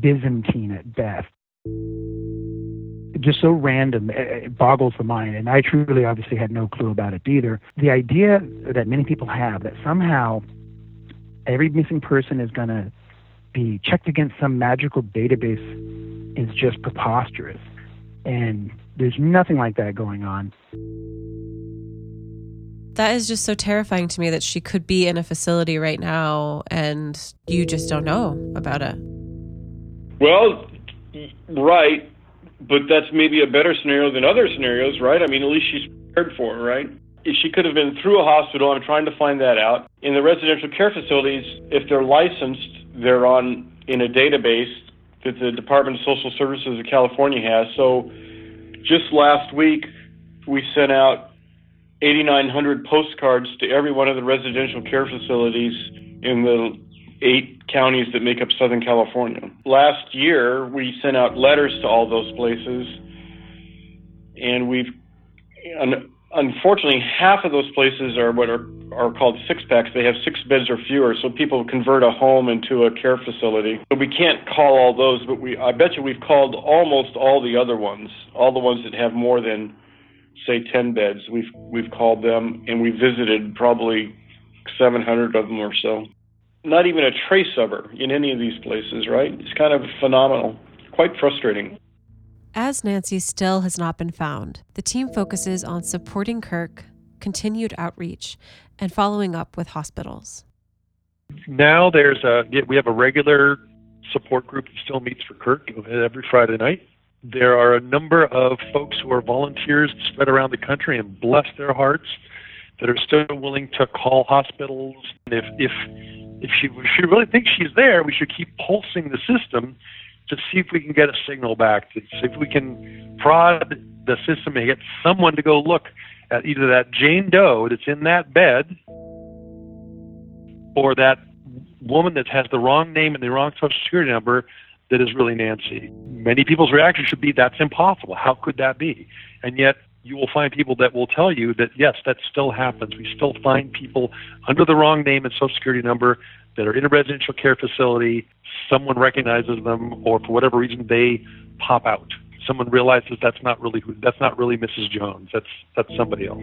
Byzantine at best just so random, eh, eh, it boggles the mind. And I truly, obviously, had no clue about it either. The idea that many people have that somehow every missing person is going to be checked against some magical database is just preposterous. And there's nothing like that going on. That is just so terrifying to me that she could be in a facility right now and you just don't know about it. Well, right but that's maybe a better scenario than other scenarios, right? I mean, at least she's prepared for it, right? She could have been through a hospital. I'm trying to find that out. In the residential care facilities, if they're licensed, they're on in a database that the Department of Social Services of California has. So just last week, we sent out 8,900 postcards to every one of the residential care facilities in the eight counties that make up Southern California. Last year, we sent out letters to all those places, and we've, unfortunately, half of those places are what are, are called six packs. They have six beds or fewer, so people convert a home into a care facility. But we can't call all those, but we, I bet you we've called almost all the other ones, all the ones that have more than, say, 10 beds. We've, we've called them, and we visited probably 700 of them or so not even a trace of her in any of these places, right? It's kind of phenomenal, quite frustrating. As Nancy still has not been found, the team focuses on supporting Kirk, continued outreach, and following up with hospitals. Now there's a we have a regular support group that still meets for Kirk every Friday night. There are a number of folks who are volunteers spread around the country and bless their hearts that are still willing to call hospitals. If if if she, if she really thinks she's there, we should keep pulsing the system to see if we can get a signal back, to see if we can prod the system and get someone to go look at either that Jane Doe that's in that bed or that woman that has the wrong name and the wrong social security number that is really Nancy. Many people's reaction should be, that's impossible. How could that be? And yet, you will find people that will tell you that yes, that still happens. We still find people under the wrong name and social security number that are in a residential care facility. Someone recognizes them, or for whatever reason, they pop out. Someone realizes that's not really who, that's not really Mrs. Jones. That's that's somebody else.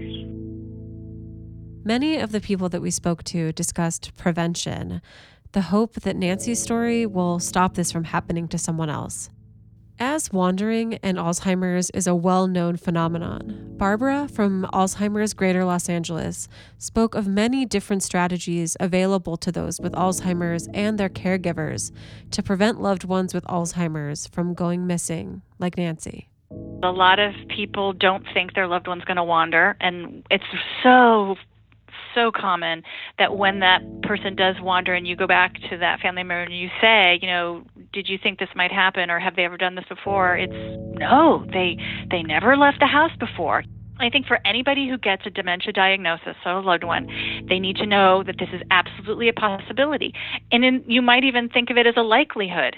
Many of the people that we spoke to discussed prevention, the hope that Nancy's story will stop this from happening to someone else. As wandering and Alzheimer's is a well known phenomenon, Barbara from Alzheimer's Greater Los Angeles spoke of many different strategies available to those with Alzheimer's and their caregivers to prevent loved ones with Alzheimer's from going missing, like Nancy. A lot of people don't think their loved one's going to wander, and it's so so common that when that person does wander and you go back to that family member and you say, you know, did you think this might happen or have they ever done this before? It's no, they they never left the house before. I think for anybody who gets a dementia diagnosis, so a loved one, they need to know that this is absolutely a possibility. And you might even think of it as a likelihood.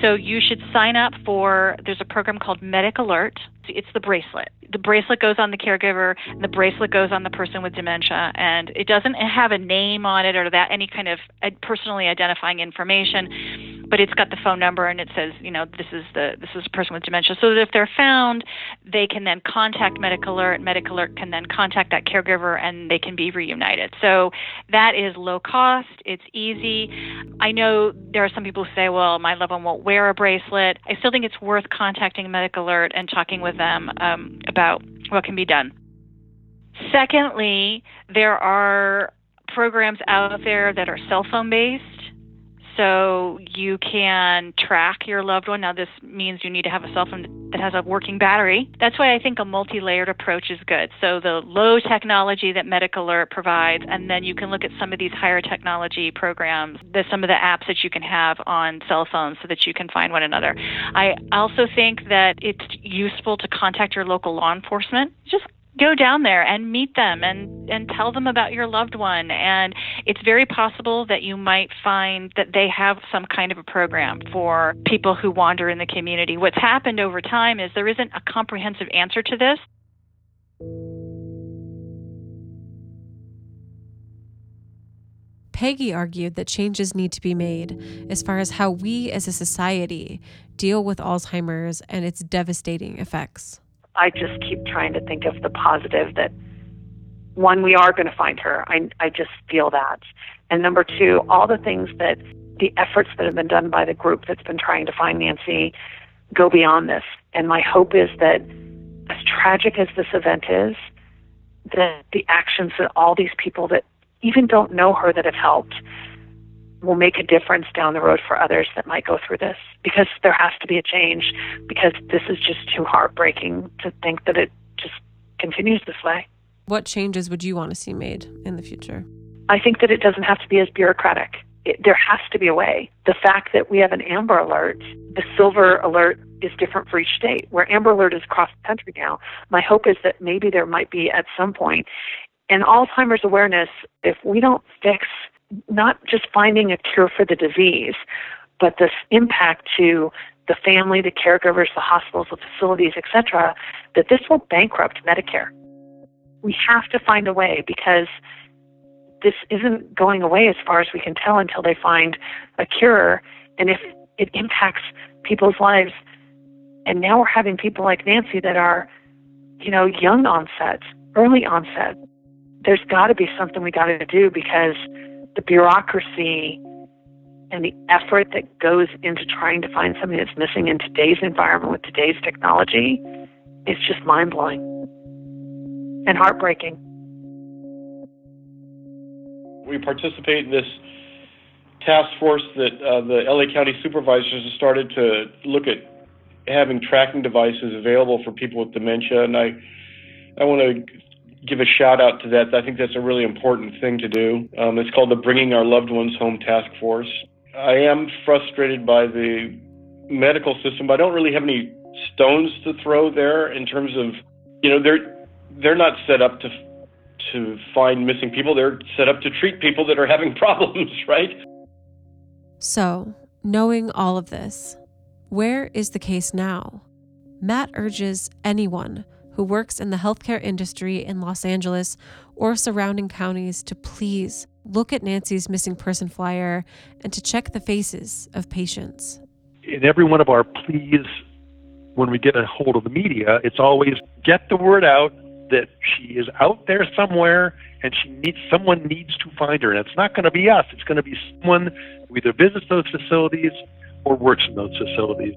So you should sign up for, there's a program called Medic Alert. It's the bracelet. The bracelet goes on the caregiver, the bracelet goes on the person with dementia, and it doesn't have a name on it or that any kind of uh, personally identifying information but it's got the phone number and it says, you know, this is the this is a person with dementia. So that if they're found, they can then contact Medic Alert. Medic Alert can then contact that caregiver and they can be reunited. So that is low cost. It's easy. I know there are some people who say, well, my loved one won't wear a bracelet. I still think it's worth contacting Medic Alert and talking with them um, about what can be done. Secondly, there are programs out there that are cell phone based so you can track your loved one. Now, this means you need to have a cell phone that has a working battery. That's why I think a multi layered approach is good. So, the low technology that Medic Alert provides, and then you can look at some of these higher technology programs, the, some of the apps that you can have on cell phones so that you can find one another. I also think that it's useful to contact your local law enforcement. Just go down there and meet them and and tell them about your loved one. And it's very possible that you might find that they have some kind of a program for people who wander in the community. What's happened over time is there isn't a comprehensive answer to this. Peggy argued that changes need to be made as far as how we as a society deal with Alzheimer's and its devastating effects. I just keep trying to think of the positive that one, we are going to find her. I, I just feel that. And number two, all the things that the efforts that have been done by the group that's been trying to find Nancy go beyond this. And my hope is that as tragic as this event is, that the actions that all these people that even don't know her that have helped will make a difference down the road for others that might go through this because there has to be a change because this is just too heartbreaking to think that it just continues this way. What changes would you want to see made in the future? I think that it doesn't have to be as bureaucratic. It, there has to be a way. The fact that we have an Amber Alert, the Silver Alert is different for each state. Where Amber Alert is across the country now, my hope is that maybe there might be at some point. an Alzheimer's awareness, if we don't fix not just finding a cure for the disease, but this impact to the family, the caregivers, the hospitals, the facilities, etc., that this will bankrupt Medicare. We have to find a way because this isn't going away as far as we can tell until they find a cure. And if it impacts people's lives, and now we're having people like Nancy that are, you know, young onset, early onset, there's got to be something we got to do because the bureaucracy and the effort that goes into trying to find something that's missing in today's environment with today's technology is just mind blowing and heartbreaking. We participate in this task force that uh, the LA County supervisors have started to look at having tracking devices available for people with dementia, and I I want to give a shout out to that. I think that's a really important thing to do. Um, it's called the Bringing Our Loved Ones Home Task Force. I am frustrated by the medical system, but I don't really have any stones to throw there in terms of, you know, they're they're not set up to to find missing people. They're set up to treat people that are having problems, right? So, knowing all of this, where is the case now? Matt urges anyone who works in the healthcare industry in Los Angeles or surrounding counties to please look at Nancy's missing person flyer and to check the faces of patients. In every one of our pleas, when we get a hold of the media, it's always get the word out that she is out there somewhere and she needs someone needs to find her. And it's not going to be us. It's going to be someone who either visits those facilities or works in those facilities.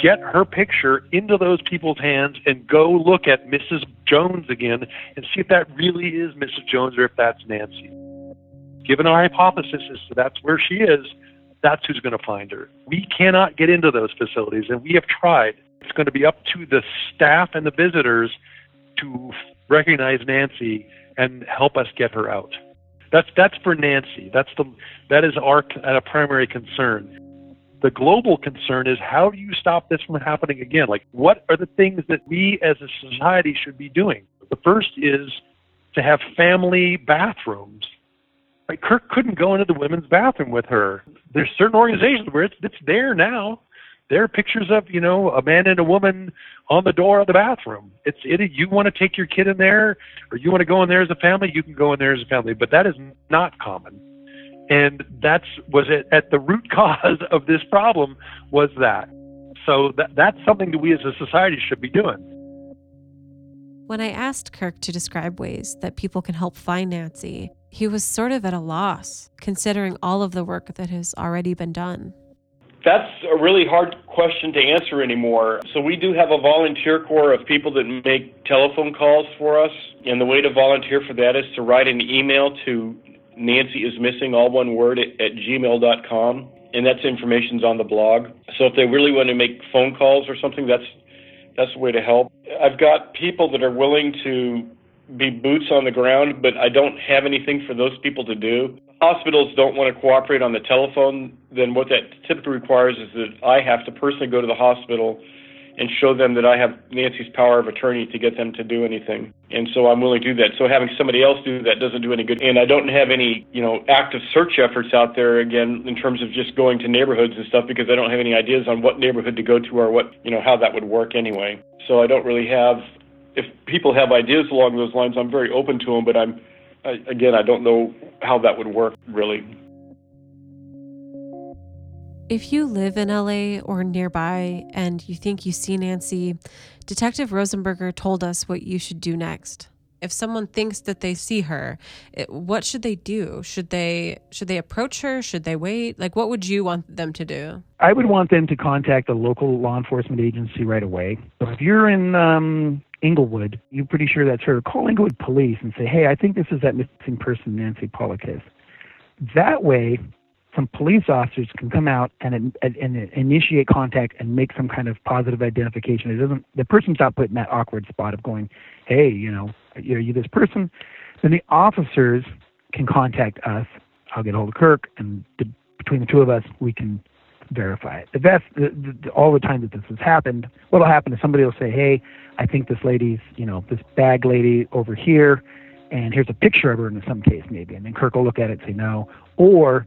Get her picture into those people's hands and go look at Mrs. Jones again and see if that really is Mrs. Jones or if that's Nancy. Given our hypothesis as to that's where she is, that's who's going to find her. We cannot get into those facilities, and we have tried. It's going to be up to the staff and the visitors to recognize Nancy and help us get her out. That's that's for Nancy. That's the that is our a primary concern. The global concern is how do you stop this from happening again? Like what are the things that we as a society should be doing? The first is to have family bathrooms. Like Kirk couldn't go into the women's bathroom with her. There's certain organizations where it's it's there now there are pictures of you know a man and a woman on the door of the bathroom. It's it. You want to take your kid in there, or you want to go in there as a family, you can go in there as a family. But that is not common, and that's was it at the root cause of this problem was that. So that that's something that we as a society should be doing. When I asked Kirk to describe ways that people can help find Nancy, he was sort of at a loss, considering all of the work that has already been done. That's a really hard question to answer anymore. So we do have a volunteer corps of people that make telephone calls for us, and the way to volunteer for that is to write an email to Nancy is missing, all one word, at, at gmail.com, and that's information's on the blog. So if they really want to make phone calls or something, that's that's the way to help. I've got people that are willing to be boots on the ground, but I don't have anything for those people to do hospitals don't want to cooperate on the telephone, then what that typically requires is that I have to personally go to the hospital and show them that I have Nancy's power of attorney to get them to do anything. And so I'm willing to do that. So having somebody else do that doesn't do any good. And I don't have any, you know, active search efforts out there again in terms of just going to neighborhoods and stuff because I don't have any ideas on what neighborhood to go to or what, you know, how that would work anyway. So I don't really have if people have ideas along those lines, I'm very open to them, but I'm I, again, I don't know how that would work really. If you live in LA or nearby and you think you see Nancy, Detective Rosenberger told us what you should do next. If someone thinks that they see her, it, what should they do? Should they should they approach her? Should they wait? Like what would you want them to do? I would want them to contact a local law enforcement agency right away. So if you're in um, Inglewood, you're pretty sure that's her. Call Inglewood police and say, hey, I think this is that missing person Nancy Paulikas. That way, some police officers can come out and, and, and, initiate contact and make some kind of positive identification. It doesn't. The person's not put in that awkward spot of going, "Hey, you know, are you this person?" Then the officers can contact us. I'll get hold of Kirk, and the, between the two of us, we can verify it. The best, the, the, all the time that this has happened, what'll happen is somebody will say, "Hey, I think this lady's, you know, this bag lady over here, and here's a picture of her in some case maybe," and then Kirk will look at it and say no, or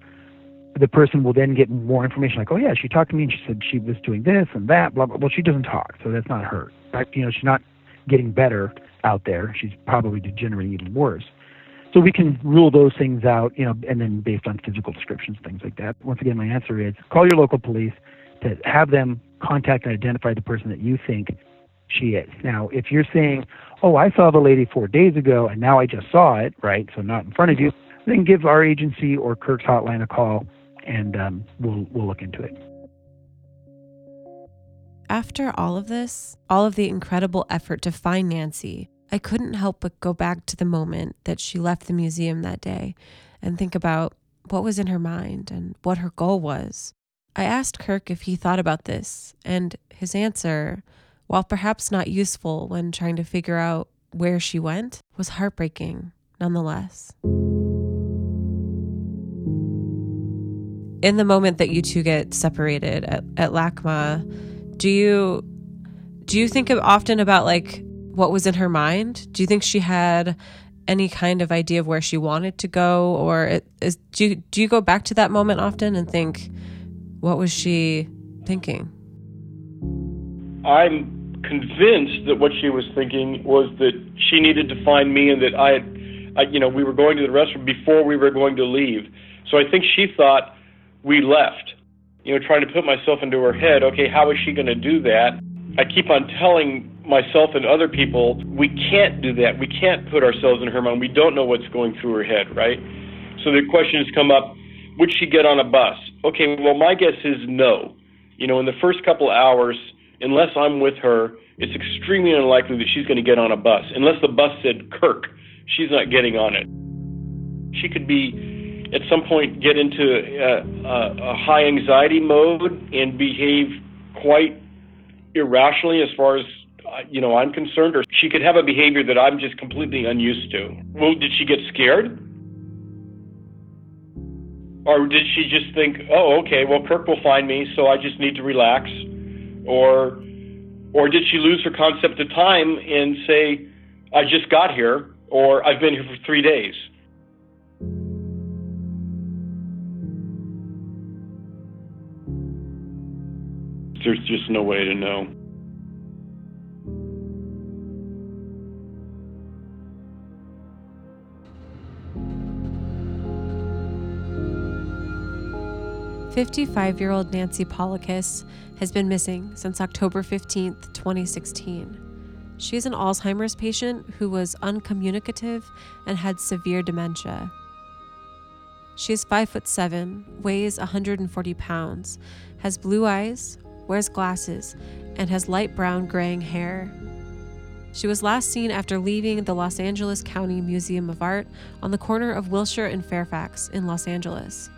the person will then get more information like, "Oh yeah, she talked to me and she said she was doing this and that." Blah blah. Well, she doesn't talk, so that's not her. Right? You know, she's not getting better out there. She's probably degenerating even worse. So we can rule those things out, you know, and then based on physical descriptions, things like that. Once again, my answer is call your local police to have them contact and identify the person that you think she is. Now, if you're saying, "Oh, I saw the lady four days ago, and now I just saw it," right? So not in front of you, then give our agency or Kirk's hotline a call, and um, we'll we'll look into it. After all of this, all of the incredible effort to find Nancy, I couldn't help but go back to the moment that she left the museum that day and think about what was in her mind and what her goal was. I asked Kirk if he thought about this, and his answer, while perhaps not useful when trying to figure out where she went, was heartbreaking nonetheless. In the moment that you two get separated at, at LACMA, do you do you think often about like what was in her mind? Do you think she had any kind of idea of where she wanted to go, or it, is, do you, do you go back to that moment often and think, what was she thinking? I'm convinced that what she was thinking was that she needed to find me and that I I, you know, we were going to the restaurant before we were going to leave. So I think she thought we left. You know, trying to put myself into her head. Okay, how is she going to do that? I keep on telling myself and other people we can't do that. We can't put ourselves in her mind. We don't know what's going through her head, right? So the question has come up: Would she get on a bus? Okay, well, my guess is no. You know, in the first couple hours, unless I'm with her, it's extremely unlikely that she's going to get on a bus. Unless the bus said Kirk, she's not getting on it. She could be, at some point, get into a, a, a high anxiety mode and behave quite irrationally as far as uh, you know I'm concerned, or she could have a behavior that I'm just completely unused to. Well, did she get scared? Or did she just think, oh, okay, well, Kirk will find me, so I just need to relax? Or, or did she lose her concept of time and say, I just got here, or I've been here for three days? There's just no way to know. Fifty-five-year-old Nancy Paulikas has been missing since October 15th, 2016. She's an Alzheimer's patient who was uncommunicative and had severe dementia. She is 5 foot 7, weighs 140 pounds, has blue eyes, wears glasses, and has light brown graying hair. She was last seen after leaving the Los Angeles County Museum of Art on the corner of Wilshire and Fairfax in Los Angeles.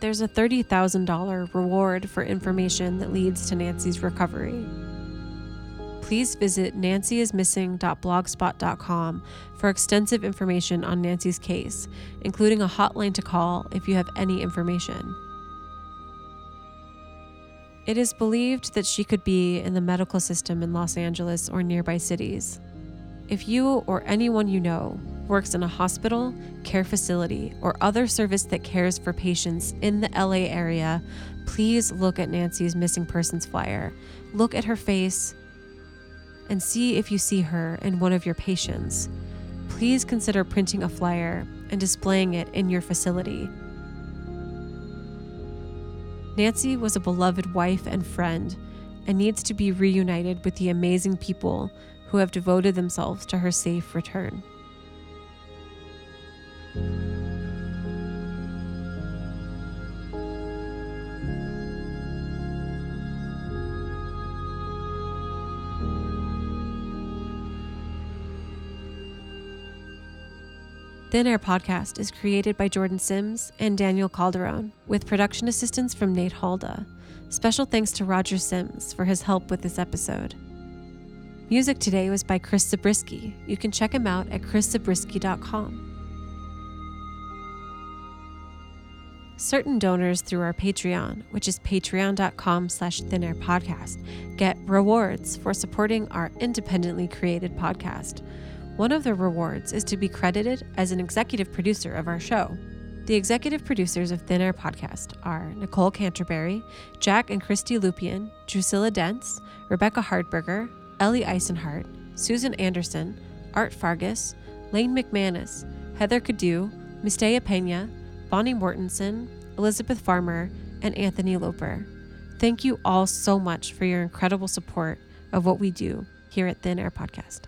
There's a $30,000 reward for information that leads to Nancy's recovery. Please visit nancyismissing.blogspot.com for extensive information on Nancy's case, including a hotline to call if you have any information. It is believed that she could be in the medical system in Los Angeles or nearby cities. If you or anyone you know works in a hospital, care facility, or other service that cares for patients in the LA area, please look at Nancy's missing persons flyer. Look at her face and see if you see her in one of your patients. Please consider printing a flyer and displaying it in your facility. Nancy was a beloved wife and friend and needs to be reunited with the amazing people who have devoted themselves to her safe return. Thin Air Podcast is created by Jordan Sims and Daniel Calderon, with production assistance from Nate Halda. Special thanks to Roger Sims for his help with this episode. Music today was by Chris Zabriskie. You can check him out at chriszabriskie.com. Certain donors through our Patreon, which is patreon.com slash thinairpodcast, get rewards for supporting our independently created podcast. One of the rewards is to be credited as an executive producer of our show. The executive producers of Thin Air Podcast are Nicole Canterbury, Jack and Christy Lupian, Drusilla Dents, Rebecca Hardberger, Ellie Eisenhart, Susan Anderson, Art Fargus, Lane McManus, Heather Cadu, Mistea Pena, Bonnie Mortensen, Elizabeth Farmer, and Anthony Loper. Thank you all so much for your incredible support of what we do here at Thin Air Podcast.